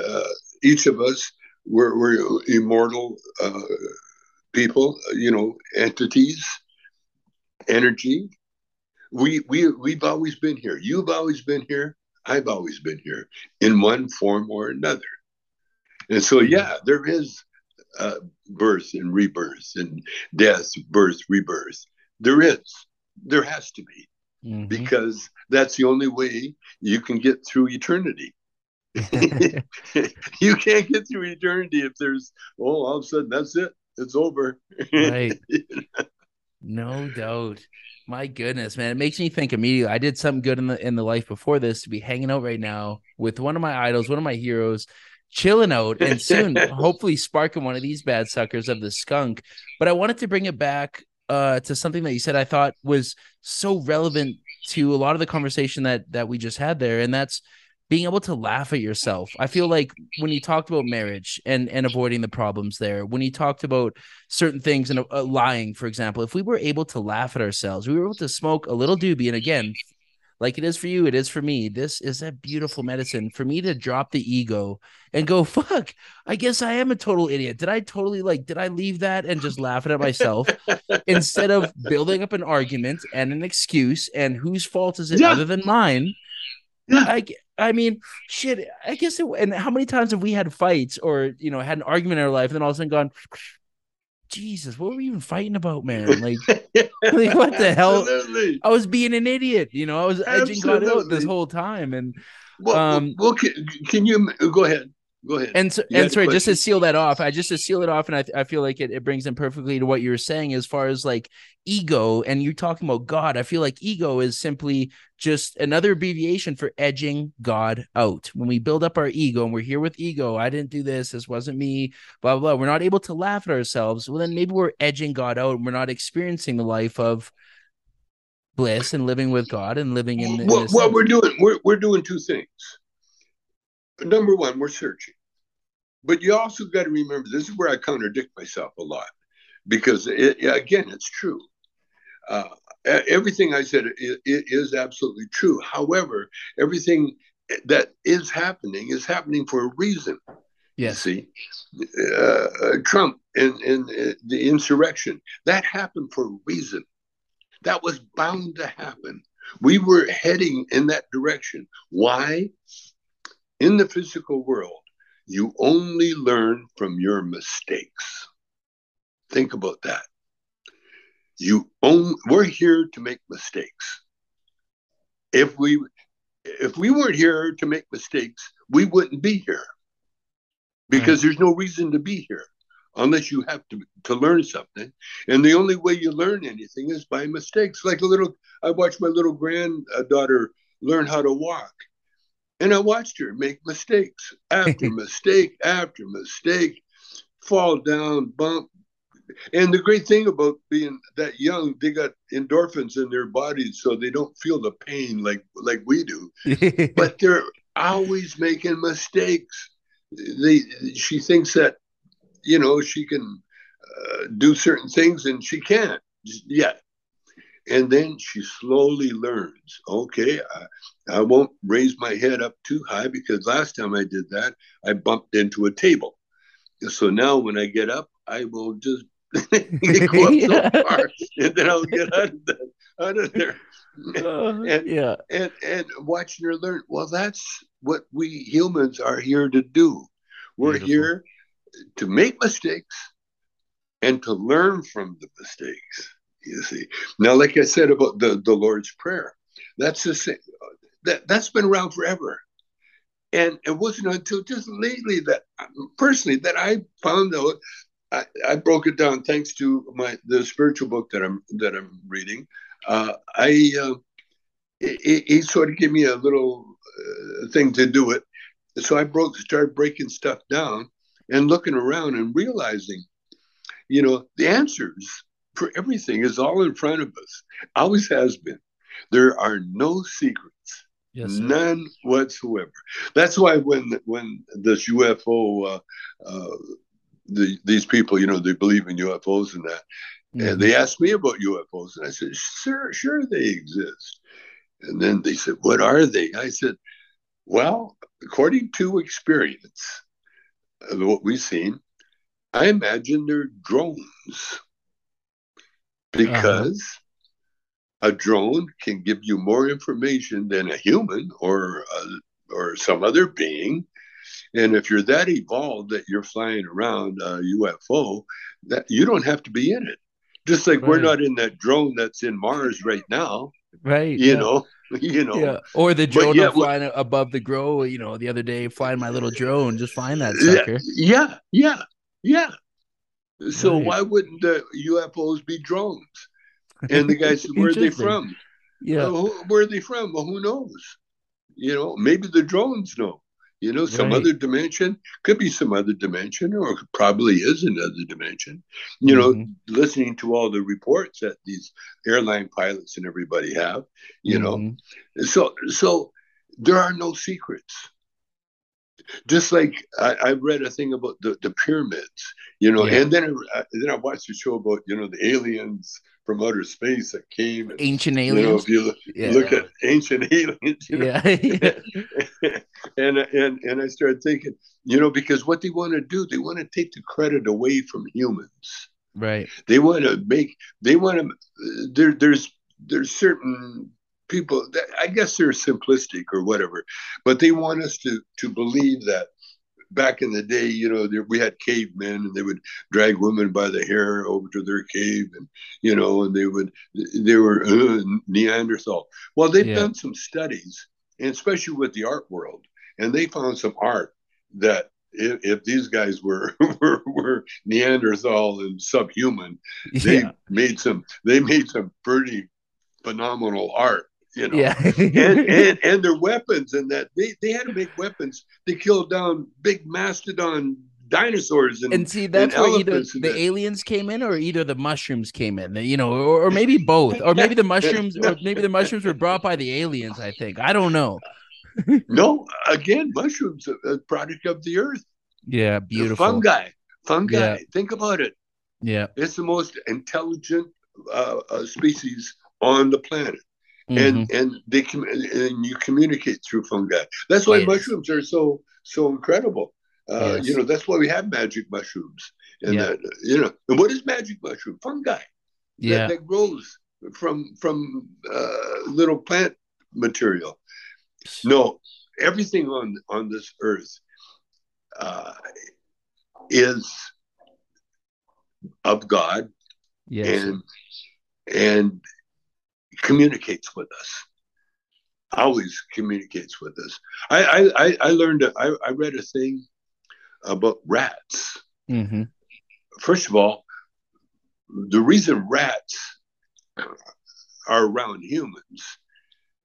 uh, each of us, we're, we're immortal uh, people, you know, entities, energy. We, we, we've always been here. You've always been here. I've always been here in one form or another. And so, yeah, there is uh, birth and rebirth and death, birth, rebirth. There is. There has to be. Mm-hmm. Because that's the only way you can get through eternity. you can't get through eternity if there's, oh, all of a sudden that's it. It's over. right. No doubt. My goodness, man. It makes me think immediately. I did something good in the in the life before this to be hanging out right now with one of my idols, one of my heroes, chilling out, and soon hopefully sparking one of these bad suckers of the skunk. But I wanted to bring it back uh, to something that you said I thought was so relevant to a lot of the conversation that that we just had there, and that's being able to laugh at yourself. I feel like when you talked about marriage and and avoiding the problems there, when you talked about certain things and uh, lying, for example, if we were able to laugh at ourselves, we were able to smoke a little doobie, and again, like it is for you, it is for me. This is a beautiful medicine for me to drop the ego and go, fuck, I guess I am a total idiot. Did I totally like, did I leave that and just laughing at myself instead of building up an argument and an excuse and whose fault is it yeah. other than mine? Yeah. I, I mean, shit, I guess it, and how many times have we had fights or, you know, had an argument in our life and then all of a sudden gone, Jesus, what were we even fighting about, man? Like, like what the hell? Absolutely. I was being an idiot, you know. I was edging God out this whole time, and well, um, well, can, can you go ahead? Go ahead. And so, and sorry, just to seal that off, I just to seal it off, and I, I feel like it, it brings in perfectly to what you were saying as far as like ego, and you're talking about God. I feel like ego is simply just another abbreviation for edging God out. When we build up our ego and we're here with ego, I didn't do this, this wasn't me, blah blah. blah. We're not able to laugh at ourselves. Well, then maybe we're edging God out, and we're not experiencing the life of bliss and living with God and living in. in well, well we're doing we're we're doing two things number one, we're searching. But you also got to remember this is where I contradict myself a lot because, it, again, it's true. Uh, everything I said is, is absolutely true. However, everything that is happening is happening for a reason. Yes. See, uh, Trump and, and uh, the insurrection, that happened for a reason. That was bound to happen. We were heading in that direction. Why? In the physical world, you only learn from your mistakes. Think about that. You own, we're here to make mistakes. If we if we weren't here to make mistakes, we wouldn't be here. Because mm. there's no reason to be here unless you have to to learn something. And the only way you learn anything is by mistakes. Like a little I watched my little granddaughter learn how to walk. And I watched her make mistakes after mistake after mistake, fall down, bump. And the great thing about being that young, they got endorphins in their bodies, so they don't feel the pain like like we do. but they're always making mistakes. They, she thinks that, you know, she can uh, do certain things and she can't yet. And then she slowly learns okay, I, I won't raise my head up too high because last time I did that, I bumped into a table. So now when I get up, I will just go up yeah. so far and then I'll get out of, that, out of there. Uh, and, yeah. And, and watching her learn. Well, that's what we humans are here to do. We're Beautiful. here to make mistakes and to learn from the mistakes. You see, now, like I said about the, the Lord's Prayer, that's the same. That that's been around forever, and it wasn't until just lately that, personally, that I found out. I, I broke it down thanks to my the spiritual book that I'm that I'm reading. Uh, I uh, sort of gave me a little uh, thing to do it, so I broke started breaking stuff down and looking around and realizing, you know, the answers for everything is all in front of us. Always has been. There are no secrets. Yes, none whatsoever. That's why when when this UFO, uh, uh, the, these people, you know, they believe in UFOs and that, Mm-hmm. And they asked me about UFOs, and I said, "Sure, sure, they exist." And then they said, "What are they?" I said, "Well, according to experience of what we've seen, I imagine they're drones because." Uh-huh. A drone can give you more information than a human or a, or some other being, and if you're that evolved that you're flying around a UFO, that you don't have to be in it. Just like right. we're not in that drone that's in Mars right now. Right. You yeah. know, you know. Yeah. Or the drone yeah, flying above the grow, you know, the other day flying my little drone, just flying that sucker. Yeah, yeah, yeah. So right. why wouldn't the UFOs be drones? And the guy said, Where are they from? Yeah. Well, where are they from? Well, who knows? You know, maybe the drones know you know, some right. other dimension could be some other dimension, or probably is another dimension. You mm-hmm. know, listening to all the reports that these airline pilots and everybody have, you mm-hmm. know, so so there are no secrets. Just like I, I read a thing about the, the pyramids, you know, yeah. and then I, then I watched a show about you know the aliens from outer space that came. And, ancient aliens. You know, if you look, yeah. look at ancient aliens, you know, yeah. and and and I started thinking, you know, because what they want to do, they want to take the credit away from humans. Right. They want to make. They want to. There, there's there's certain people that I guess they're simplistic or whatever, but they want us to to believe that back in the day, you know, there, we had cavemen and they would drag women by the hair over to their cave and, you know, and they would, they were uh, Neanderthal. Well, they've yeah. done some studies, and especially with the art world, and they found some art that if, if these guys were, were, were Neanderthal and subhuman, they yeah. made some, they made some pretty phenomenal art you know, yeah. and, and and their weapons and that they, they had to make weapons. They killed down big mastodon dinosaurs and, and see that's and where either the that. aliens came in or either the mushrooms came in you know or, or maybe both or maybe the mushrooms or maybe the mushrooms were brought by the aliens i think i don't know no again mushrooms a product of the earth yeah beautiful the fungi fungi yeah. think about it yeah it's the most intelligent uh, uh, species on the planet mm-hmm. and and they can and you communicate through fungi. That's why yes. mushrooms are so so incredible. Uh, yes. You know, that's why we have magic mushrooms. And yeah. that, you know, and what is magic mushroom? Fungi. Yeah, that, that grows from from uh, little plant material. No, everything on on this earth uh, is of God, yes. and and communicates with us always communicates with us i i i learned a, I, I read a thing about rats mm-hmm. first of all the reason rats are around humans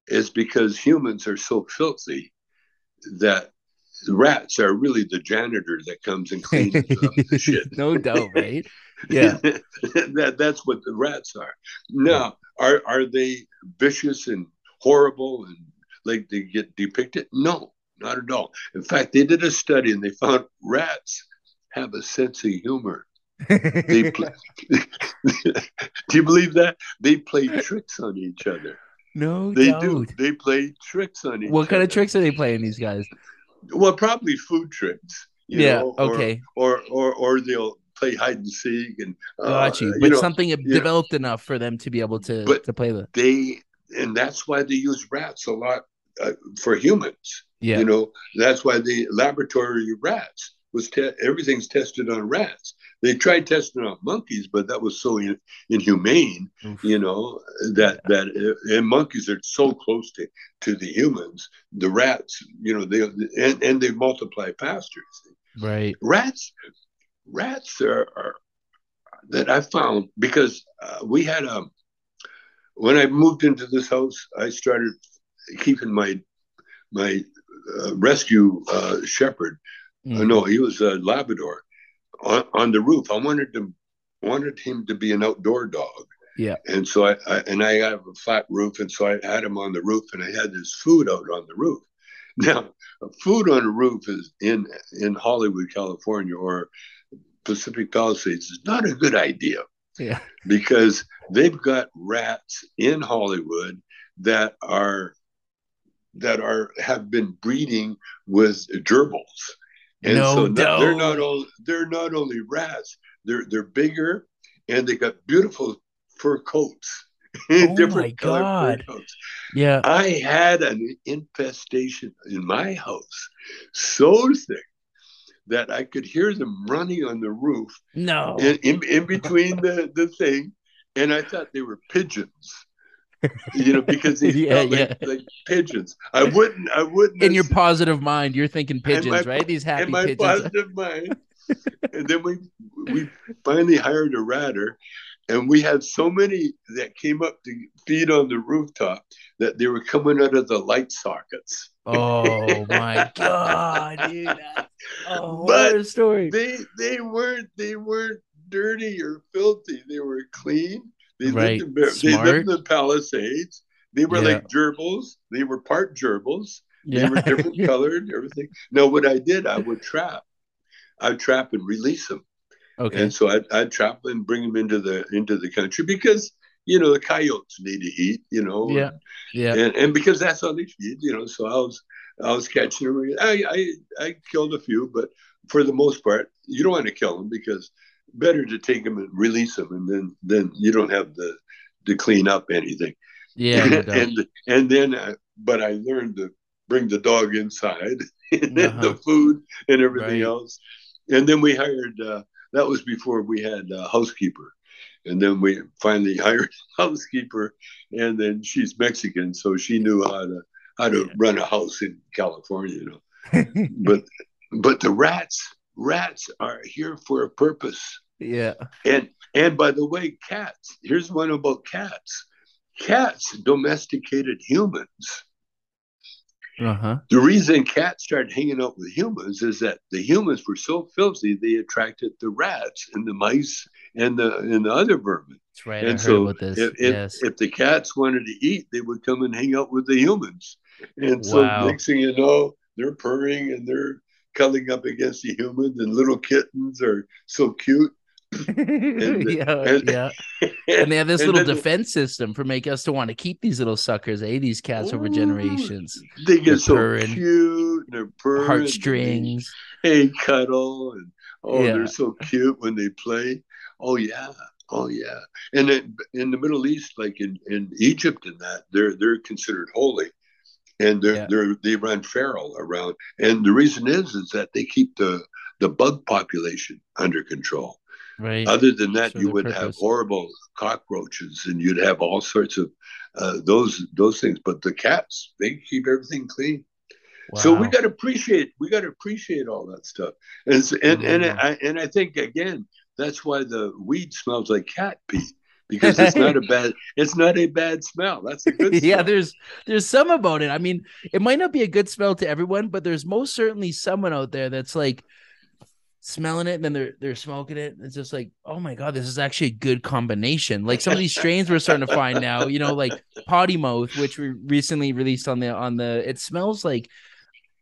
is because humans are so filthy that rats are really the janitor that comes and cleans up the shit. no doubt, right? Yeah, that that's what the rats are. Now, are are they vicious and horrible and like they get depicted? No, not at all. In fact, they did a study and they found rats have a sense of humor. they play, do you believe that they play tricks on each other? No, they doubt. do. They play tricks on each. Other. What kind of tricks are they playing? These guys? Well, probably food tricks. yeah. Know, okay. Or, or or or they'll play hide and seek and uh, you. But you know, something developed enough for them to be able to but to play with. They and that's why they use rats a lot uh, for humans. Yeah. You know that's why the laboratory rats was te- everything's tested on rats. They tried testing on monkeys, but that was so in- inhumane, Oof. you know, that that uh, and monkeys are so close to, to the humans. The rats, you know, they and, and they multiply faster. Right. Rats, rats are, are that I found because uh, we had a um, when I moved into this house, I started keeping my my uh, rescue uh, shepherd. Mm. no, he was a Labrador on, on the roof. I wanted to wanted him to be an outdoor dog. Yeah. And so I, I, and I have a flat roof, and so I had him on the roof, and I had his food out on the roof. Now, food on a roof is in in Hollywood, California, or Pacific Palisades is not a good idea. Yeah. Because they've got rats in Hollywood that are that are have been breeding with gerbils. And No so not- they're not only they're not only rats, they're they're bigger and they got beautiful fur coats. Oh my God. Yeah. I had an infestation in my house so thick that I could hear them running on the roof No. in, in, in between the, the thing. And I thought they were pigeons, you know, because they Yeah, felt like, yeah. like pigeons. I wouldn't, I wouldn't. In your positive mind, you're thinking pigeons, my- right? These happy in my pigeons. positive mind. and then we we finally hired a ratter, and we had so many that came up to feed on the rooftop that they were coming out of the light sockets. Oh my god, dude! A But story. They they weren't they weren't dirty or filthy. They were clean. They Right. lived in they lived in the Palisades. They were Yeah. like gerbils. They were part gerbils. They Yeah. were different colored, everything. Now, what I did, I would trap. I'd trap and release them. Okay. And so I'd, I'd trap them and bring them into the into the country because you know the coyotes need to eat, you know. Yeah. Yeah. And and because that's how they feed, you know. So I was I was catching them. I I I killed a few, but for the most part, you don't want to kill them because better to take them and release them, and then then you don't have the to clean up anything. Yeah. doubt. and and then I, but I learned to bring the dog inside and then Uh-huh. the food and everything Right. else and then we hired uh, that was before we had a housekeeper and then we finally hired a housekeeper and then she's mexican so she knew how to how to Yeah. run a house in california you know but but the rats rats are here for a purpose yeah. and and by the way, cats. Here's one about cats. Cats domesticated humans. Uh huh. The reason cats started hanging out with humans is that the humans were so filthy they attracted the rats and the mice and the and the other vermin. That's right. I and heard so about this. if, if, yes. if the cats wanted to eat, they would come and hang out with the humans. And so Wow. next thing you know, they're purring and they're cuddling up against the humans, and little kittens are so cute. yeah. and- yeah. And they have this little defense system for make us to want to keep these little suckers, eh? These cats over generations. They They're get so purring. cute. and They're purring. Heartstrings. Hey, cuddle, and oh, Yeah. they're so cute when they play. Oh yeah, oh yeah. And then in the Middle East, like in, in Egypt, and that they're they're considered holy, and they're Yeah. they're they run feral around. And the reason is is that they keep the the bug population under control. Right. Other than that, you would have horrible cockroaches, and you'd have all sorts of uh, those those things. But the cats, they keep everything clean. So we got to appreciate we got to appreciate all that stuff. And and and Mhm. I and I think again that's why the weed smells like cat pee because it's not a bad it's not a bad smell. That's a good yeah, smell. there's there's some about it. I mean, it might not be a good smell to everyone, but there's most certainly someone out there that's like smelling it and then they're they're smoking it. It's just like, oh my god, this is actually a good combination. Like some of these strains we're starting to find now, you know, like potty mouth, which we recently released on the on the it smells like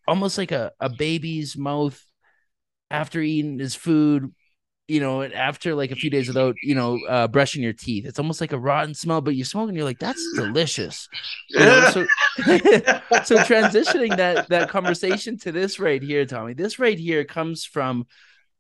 almost like a, a baby's mouth after eating his food you know, after like a few days without, you know, uh, brushing your teeth, it's almost like a rotten smell, but you smoke and you're like, that's delicious. You know, so so transitioning that that conversation to this right here, Tommy. This right here comes from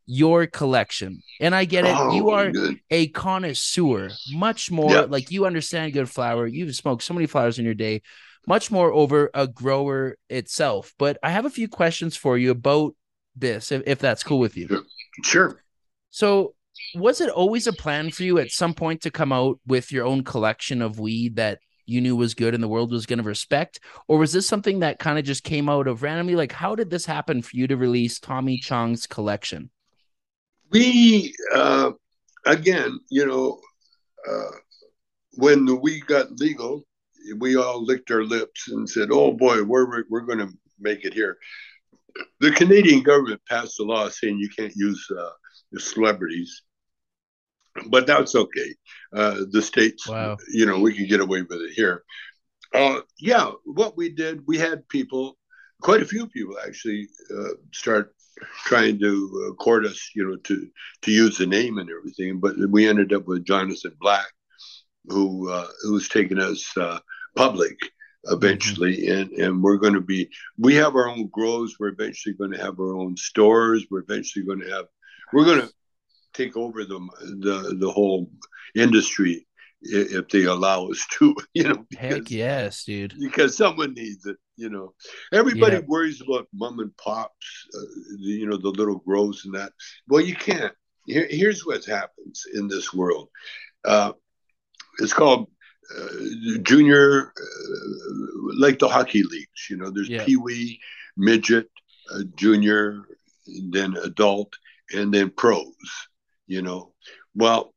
your collection, and I get it. you Oh, are good. a connoisseur, much more Yeah. like you understand good flower. You've smoked so many flowers in your day, much more over a grower itself. But I have a few questions for you about this, if, if that's cool with you. sure. So, was it always a plan for you at some point to come out with your own collection of weed that you knew was good and the world was going to respect? Or was this something that kind of just came out of randomly? Like, how did this happen for you to release Tommy Chong's collection? We uh, again, you know, uh, when the weed got legal, we all licked our lips and said, "Oh boy, we're we're going to make it here." The Canadian government passed a law saying you can't use uh, celebrities, but that's okay. Uh, the states, Wow. you know, we can get away with it here. Uh, yeah, what we did, we had people, quite a few people actually, uh, start trying to uh, court us, you know, to to use the name and everything. But we ended up with Jonathan Black, who uh, who's taken us uh, public eventually, mm-hmm. and and we're going to be. We have our own grows. We're eventually going to have our own stores. We're eventually going to have. We're going to take over the the the whole industry if they allow us to, you know. Because, Heck yes, dude. Because someone needs it, you know. Everybody yeah. worries about mom and pops, uh, you know, the little grows and that. Well, you can't. Here, here's what happens in this world. Uh, it's called uh, junior, uh, like the hockey leagues. You know, there's yeah. pee wee, midget, uh, junior, then adult, and then pros. You know, well,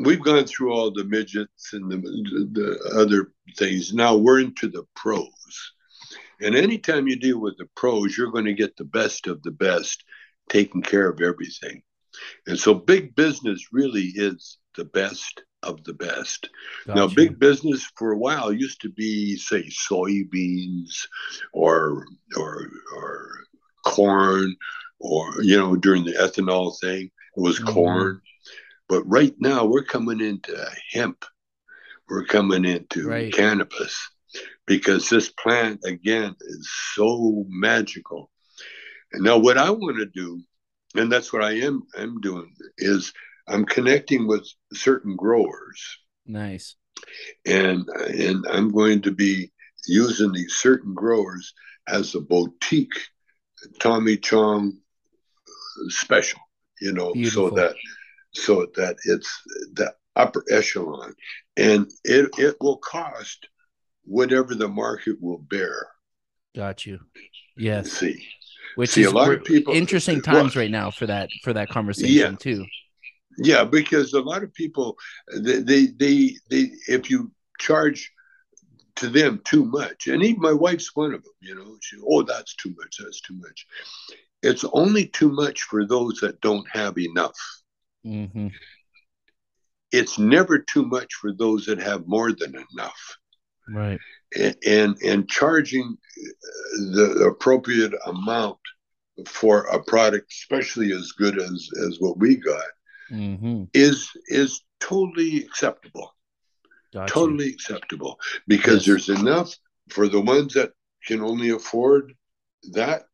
we've gone through all the midgets and the, the other things. Now we're into the pros. And anytime you deal with the pros, you're going to get the best of the best taking care of everything. And so big business really is the best of the best. Gotcha. Now, big business for a while used to be, say, soybeans or or or corn, or you know, during the ethanol thing, it was mm-hmm. corn. But right now, we're coming into hemp. We're coming into right. cannabis because this plant, again, is so magical. And now, what I want to do, and that's what I am, am doing, is I'm connecting with certain growers. Nice. And and I'm going to be using these certain growers as a boutique Tommy Chong special, you know, Beautiful. so that so that it's the upper echelon. And it, it will cost whatever the market will bear. Got you. Yes. See. Which see, is a lot of people interesting times well, right now for that for that conversation yeah, too. Yeah because a lot of people they, they they they if you charge to them too much and even my wife's one of them you know she oh that's too much that's too much it's only too much for those that don't have enough Mm-hmm. It's never too much for those that have more than enough. Right. And and, and charging the appropriate amount for a product, especially as good as as what we got, mm-hmm. is is totally acceptable. Gotcha. Totally acceptable because yes. there's enough for the ones that can only afford that.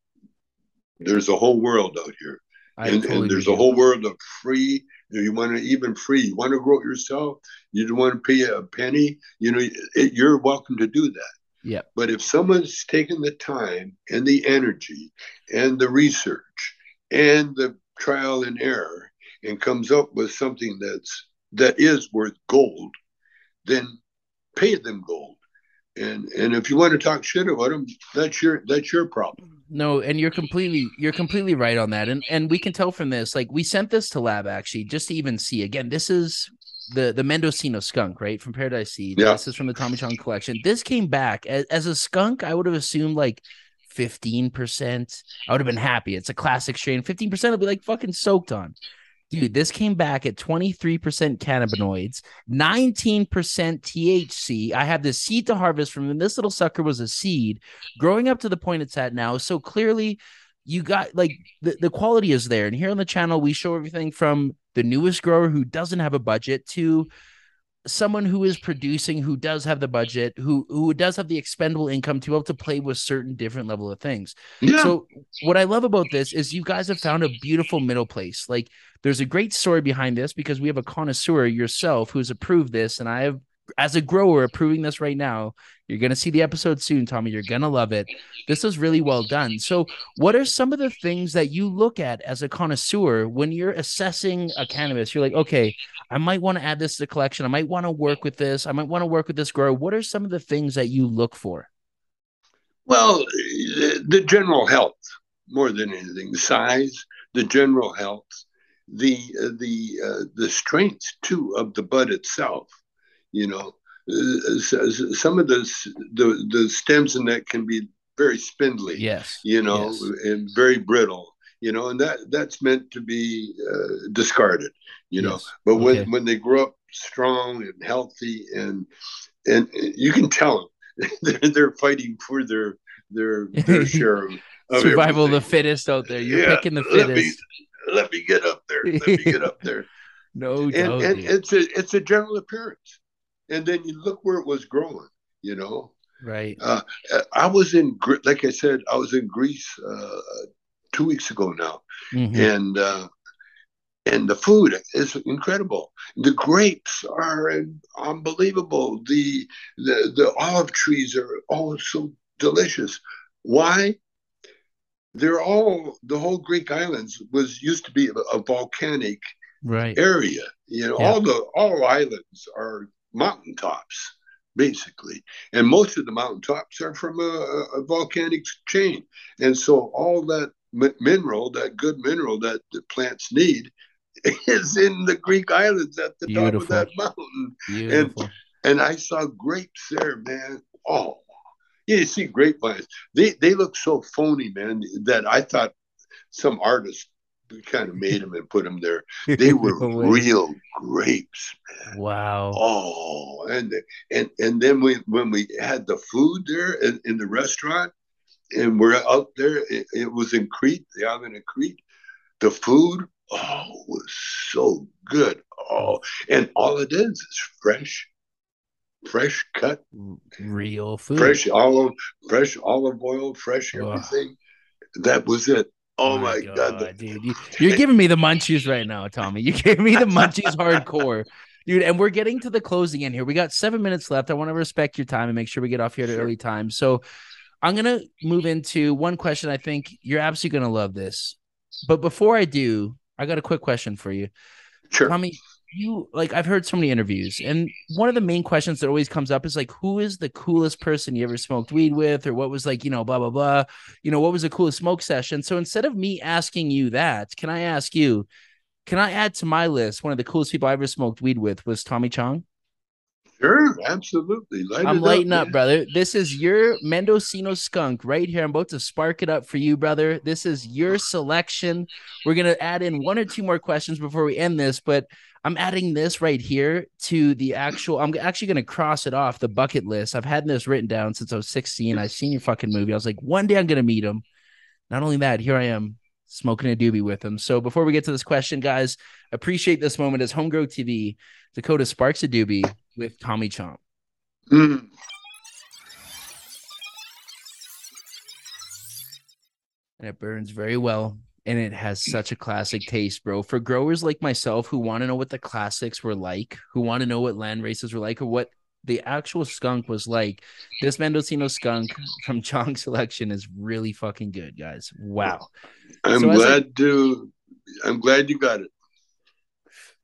There's a whole world out here and, totally and, there's a whole world of free. You want to even free. You want to grow it yourself. You don't want to pay a penny. You know, it, you're welcome to do that. Yeah. But if someone's taken the time and the energy and the research and the trial and error and comes up with something that's that is worth gold, then pay them gold. And and if you want to talk shit about them, that's your that's your problem. No and you're completely you're completely right on that. And and we can tell from this like we sent this to lab actually just to even see. Again this is the the mendocino skunk right from paradise seed. Yeah. this is from the tommy chong collection. This came back as, as a skunk i would have assumed like 15% i would have been happy. It's a classic strain. 15% would be like fucking soaked on Dude, this came back at 23% cannabinoids, 19% THC. I have the seed to harvest from, and this little sucker was a seed growing up to the point it's at now. So clearly, you got like the, the quality is there. And here on the channel, we show everything from the newest grower who doesn't have a budget to someone who is producing who does have the budget who who does have the expendable income to be able to play with certain different level of things yeah. so what i love about this is you guys have found a beautiful middle place like there's a great story behind this because we have a connoisseur yourself who's approved this and i have as a grower approving this right now you're going to see the episode soon tommy. You're going to love it. This is really well done. So what are some of the things that you look at as a connoisseur when you're assessing a cannabis? You're like okay i might want to add this to the collection. I might want to work with this. I might want to work with this grower. What are some of the things that you look for? Well the general health more than anything the size the general health the uh, the uh, the strength too of the bud itself you know, uh, some of the, the the stems in that can be very spindly. Yes. You know, yes. and very brittle. You know, and that that's meant to be uh, discarded. You know, but when okay. when they grow up strong and healthy and and you can tell them they're, they're fighting for their their their share of, survival of the fittest out there. You're yeah, picking the fittest. Let me, let me, get up there. Let me get up there. no and, doubt, and it's a it's a general appearance, and then you look where it was growing. You know, right? Uh, I was in like I said, I was in Greece uh, two weeks ago now, mm-hmm. and uh, and the food is incredible. The grapes are unbelievable. The the the olive trees are all so delicious. Why? They're all the whole Greek islands was used to be a, a volcanic right. area. You know, yeah. all the all islands are mountaintops basically, and most of the mountaintops are from a, a volcanic chain, and so all that mineral, that good mineral that the plants need, is in the Greek islands at the Beautiful. top of that mountain. Beautiful. And and I saw grapes there, man. Oh, yeah, you see grapevines. They they look so phony, man, that I thought some artist kind of made them and put them there. They were real grapes, man. Wow. Oh, and and and then we when we had the food there in, in the restaurant, and we're out there. It, it, was in Crete, the island of Crete. The food, oh, was so good. Oh, and all it is is fresh, fresh cut, real food, fresh olive, fresh olive oil, fresh everything. Oh. That was it. Oh my, god, god. dude! You, are giving me the munchies right now, Tommy. You gave me the munchies hardcore. Dude, and we're getting to the closing in here. We got seven minutes left. I want to respect your time and make sure we get off here at sure. early time. So I'm gonna move into one question. I think you're absolutely gonna love this. But before I do, I got a quick question for you. Sure. Tommy, you like I've heard so many interviews, and one of the main questions that always comes up is like, who is the coolest person you ever smoked weed with, or what was like, you know, blah blah blah. You know, what was the coolest smoke session? So instead of me asking you that, can I ask you? Can I add to my list one of the coolest people I ever smoked weed with was Tommy Chong? Sure, absolutely. Light I'm lighting up, up brother. This is your Mendocino skunk right here. I'm about to spark it up for you, brother. This is your selection. We're gonna add in one or two more questions before we end this, but I'm adding this right here to the actual. I'm actually gonna cross it off the bucket list. I've had this written down since I was 16. I've seen your fucking movie. I was like, one day I'm gonna meet him. Not only that, here I am smoking a doobie with him. So before we get to this question, guys, appreciate this moment as Homegrow TV. Dakota sparks a doobie with Tommy Chong. Mm. And it burns very well. And it has such a classic taste, bro. For growers like myself who want to know what the classics were like, who want to know what land races were like, or what the actual skunk was like, this Mendocino skunk from Chong Selection is really fucking good, guys. Wow. I'm so glad I, to I'm glad you got it.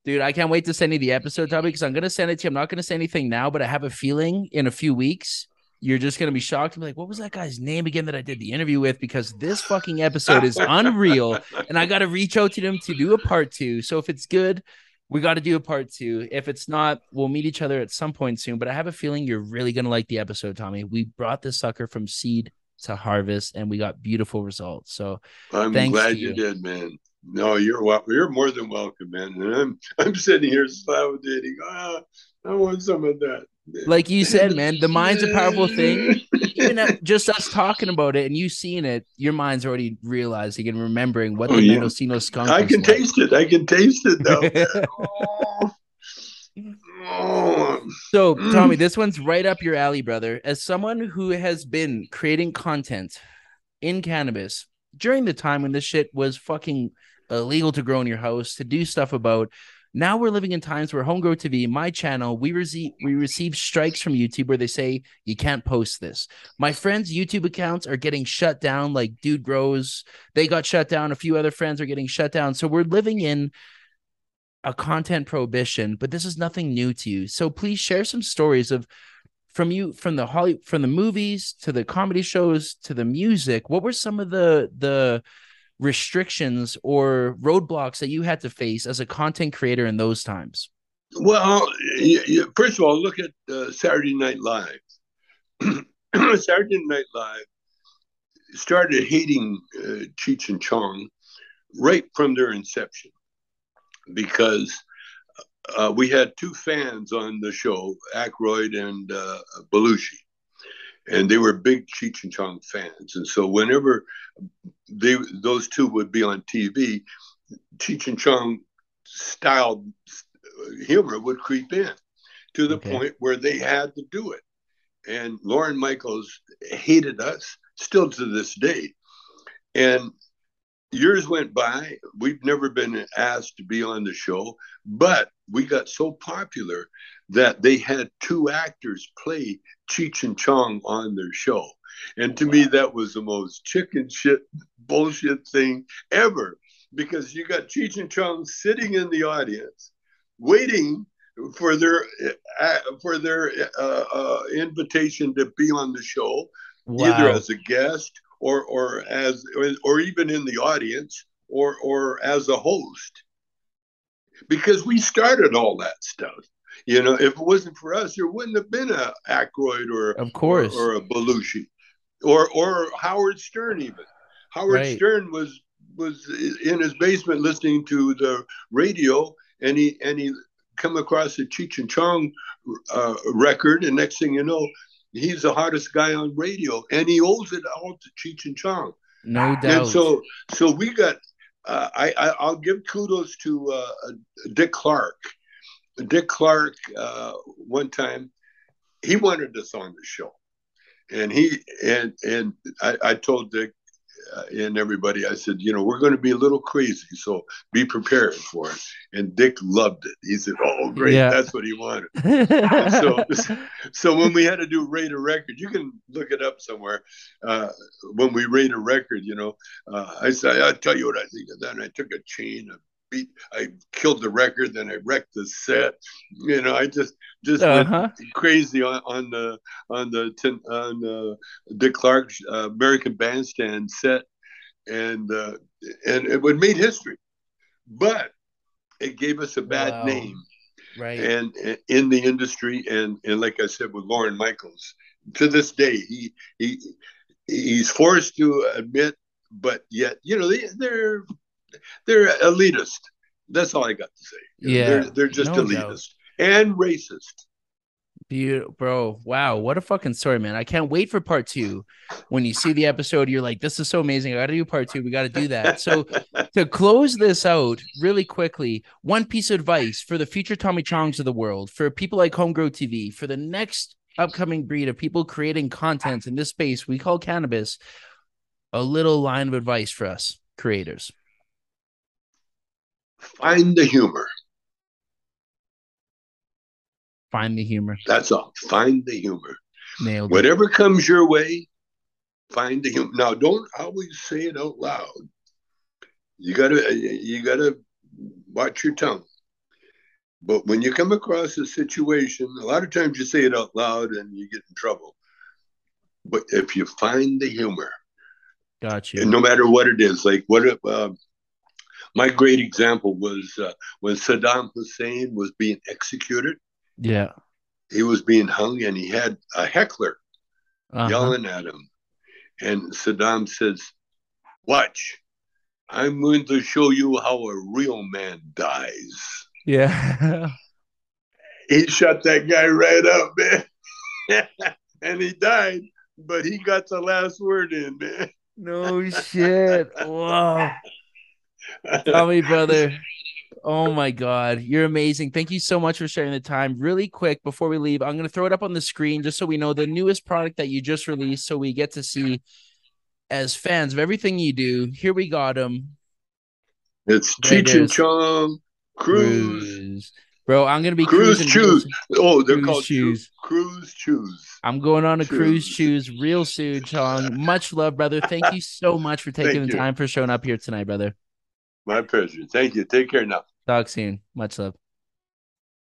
Dude, I can't wait to send you the episode, Tommy, because I'm gonna send it to you. I'm not gonna say anything now, but I have a feeling in a few weeks you're just gonna be shocked and be like, "What was that guy's name again that I did the interview with?" Because this fucking episode is unreal, and I got to reach out to them to do a part two. So if it's good, we got to do a part two. If it's not, we'll meet each other at some point soon. But I have a feeling you're really gonna like the episode, Tommy. We brought this sucker from seed to harvest, and we got beautiful results. So I'm glad you. you did, man. No, you're you're more than welcome, man. And I'm I'm sitting here salivating. Ah, I want some of that. Like you said, man, the mind's a powerful thing. Even just us talking about it and you seeing it, your mind's already realizing and remembering what oh, the yeah. Mendocino skunk. I can taste it. I can taste it though. oh. So, mm. Tommy, this one's right up your alley, brother. As someone who has been creating content in cannabis during the time when this shit was fucking illegal to grow in your house, to do stuff about. Now we're living in times where Homegrow TV, my channel, we receive we receive strikes from YouTube where they say you can't post this. My friends' YouTube accounts are getting shut down, like Dude Grows, they got shut down. A few other friends are getting shut down. So we're living in a content prohibition, but this is nothing new to you. So please share some stories of from you from the Holly from the movies to the comedy shows to the music. What were some of the the restrictions or roadblocks that you had to face as a content creator in those times? Well, first of all, look at uh, Saturday Night Live. Saturday Night Live started hating uh, Cheech and Chong right from their inception because uh, we had two fans on the show, Aykroyd and uh, Belushi. And they were big Cheech and Chong fans. And so whenever they those two would be on TV, Cheech and Chong style uh, humor would creep in to the okay. point where they had to do it. And Lorne Michaels hated us still to this day. And years went by. We've never been asked to be on the show, but we got so popular that they had two actors play Cheech and Chong on their show. And to wow. me, that was the most chicken shit bullshit thing ever because you got Cheech and Chong sitting in the audience waiting for their uh, for their uh, uh, invitation to be on the show, wow. either as a guest or or as or even in the audience or or as a host, because we started all that stuff. You know, if it wasn't for us, there wouldn't have been a Aykroyd or of course or, or a Belushi or or Howard Stern even. Howard right. Stern was was in his basement listening to the radio, and he and he come across a Cheech and Chong uh, record, and next thing you know, he's the hardest guy on radio, and he owes it all to Cheech and Chong. No doubt. And so, so we got. Uh, I, I will give kudos to uh, Dick Clark. Dick Clark uh, one time he wanted us on the show, and he and and I, I told Dick and everybody, I said, you know, we're going to be a little crazy, so be prepared for it. And Dick loved it. He said, "Oh, great, yeah. that's what he wanted." so, so when we had to do rate a record, you can look it up somewhere. Uh, when we rate a record, you know, uh, I said, "I'll tell you what I think of that." And I took a chain of beat I killed the record, then I wrecked the set. You know, I just just uh-huh. went crazy on, on the on the on the Dick Clark uh, American Bandstand set, and uh, and it would made history, but it gave us a bad wow. name, right? And, and in the industry, and and like I said with Lorne Michaels, to this day, he he he's forced to admit, but yet you know they, they're they're elitist. That's all I got to say. Yeah, they're, they're just no elitist doubt. and racist. Beautiful, bro. Wow, what a fucking story, man. I can't wait for part two. When you see the episode, you're like, this is so amazing. I got to do part two. We got to do that. So, to close this out really quickly, one piece of advice for the future Tommy Chongs of the world, for people like Homegrow TV, for the next upcoming breed of people creating content in this space we call cannabis, a little line of advice for us creators find the humor. Find the humor. That's all. Find the humor. Nailed Whatever comes your way, find the humor. Now, don't always say it out loud. You gotta you gotta watch your tongue. But when you come across a situation, a lot of times you say it out loud and you get in trouble. But if you find the humor, got you. no matter what it is, like what uh, my great example was uh, when Saddam Hussein was being executed. Yeah. He was being hung and he had a heckler uh-huh. yelling at him. And Saddam says, Watch, I'm going to show you how a real man dies. Yeah. he shut that guy right up, man. and he died, but he got the last word in, man. No shit. Wow. Tell me, brother. Oh my God, you're amazing. Thank you so much for sharing the time. Really quick before we leave, I'm going to throw it up on the screen just so we know the newest product that you just released so we get to see as fans of everything you do. Here we got them. It's Cheech and Chong Cruise. Cruise. Bro, I'm gonna be cruise choose. Oh, they're cruise called choose. Cruise choose. I'm going on a cruise shoes real soon, Chong. Much love, brother. Thank you so much for taking Thank the you. time for showing up here tonight, brother. My pleasure. Thank you. Take care now. Talk soon. Much love.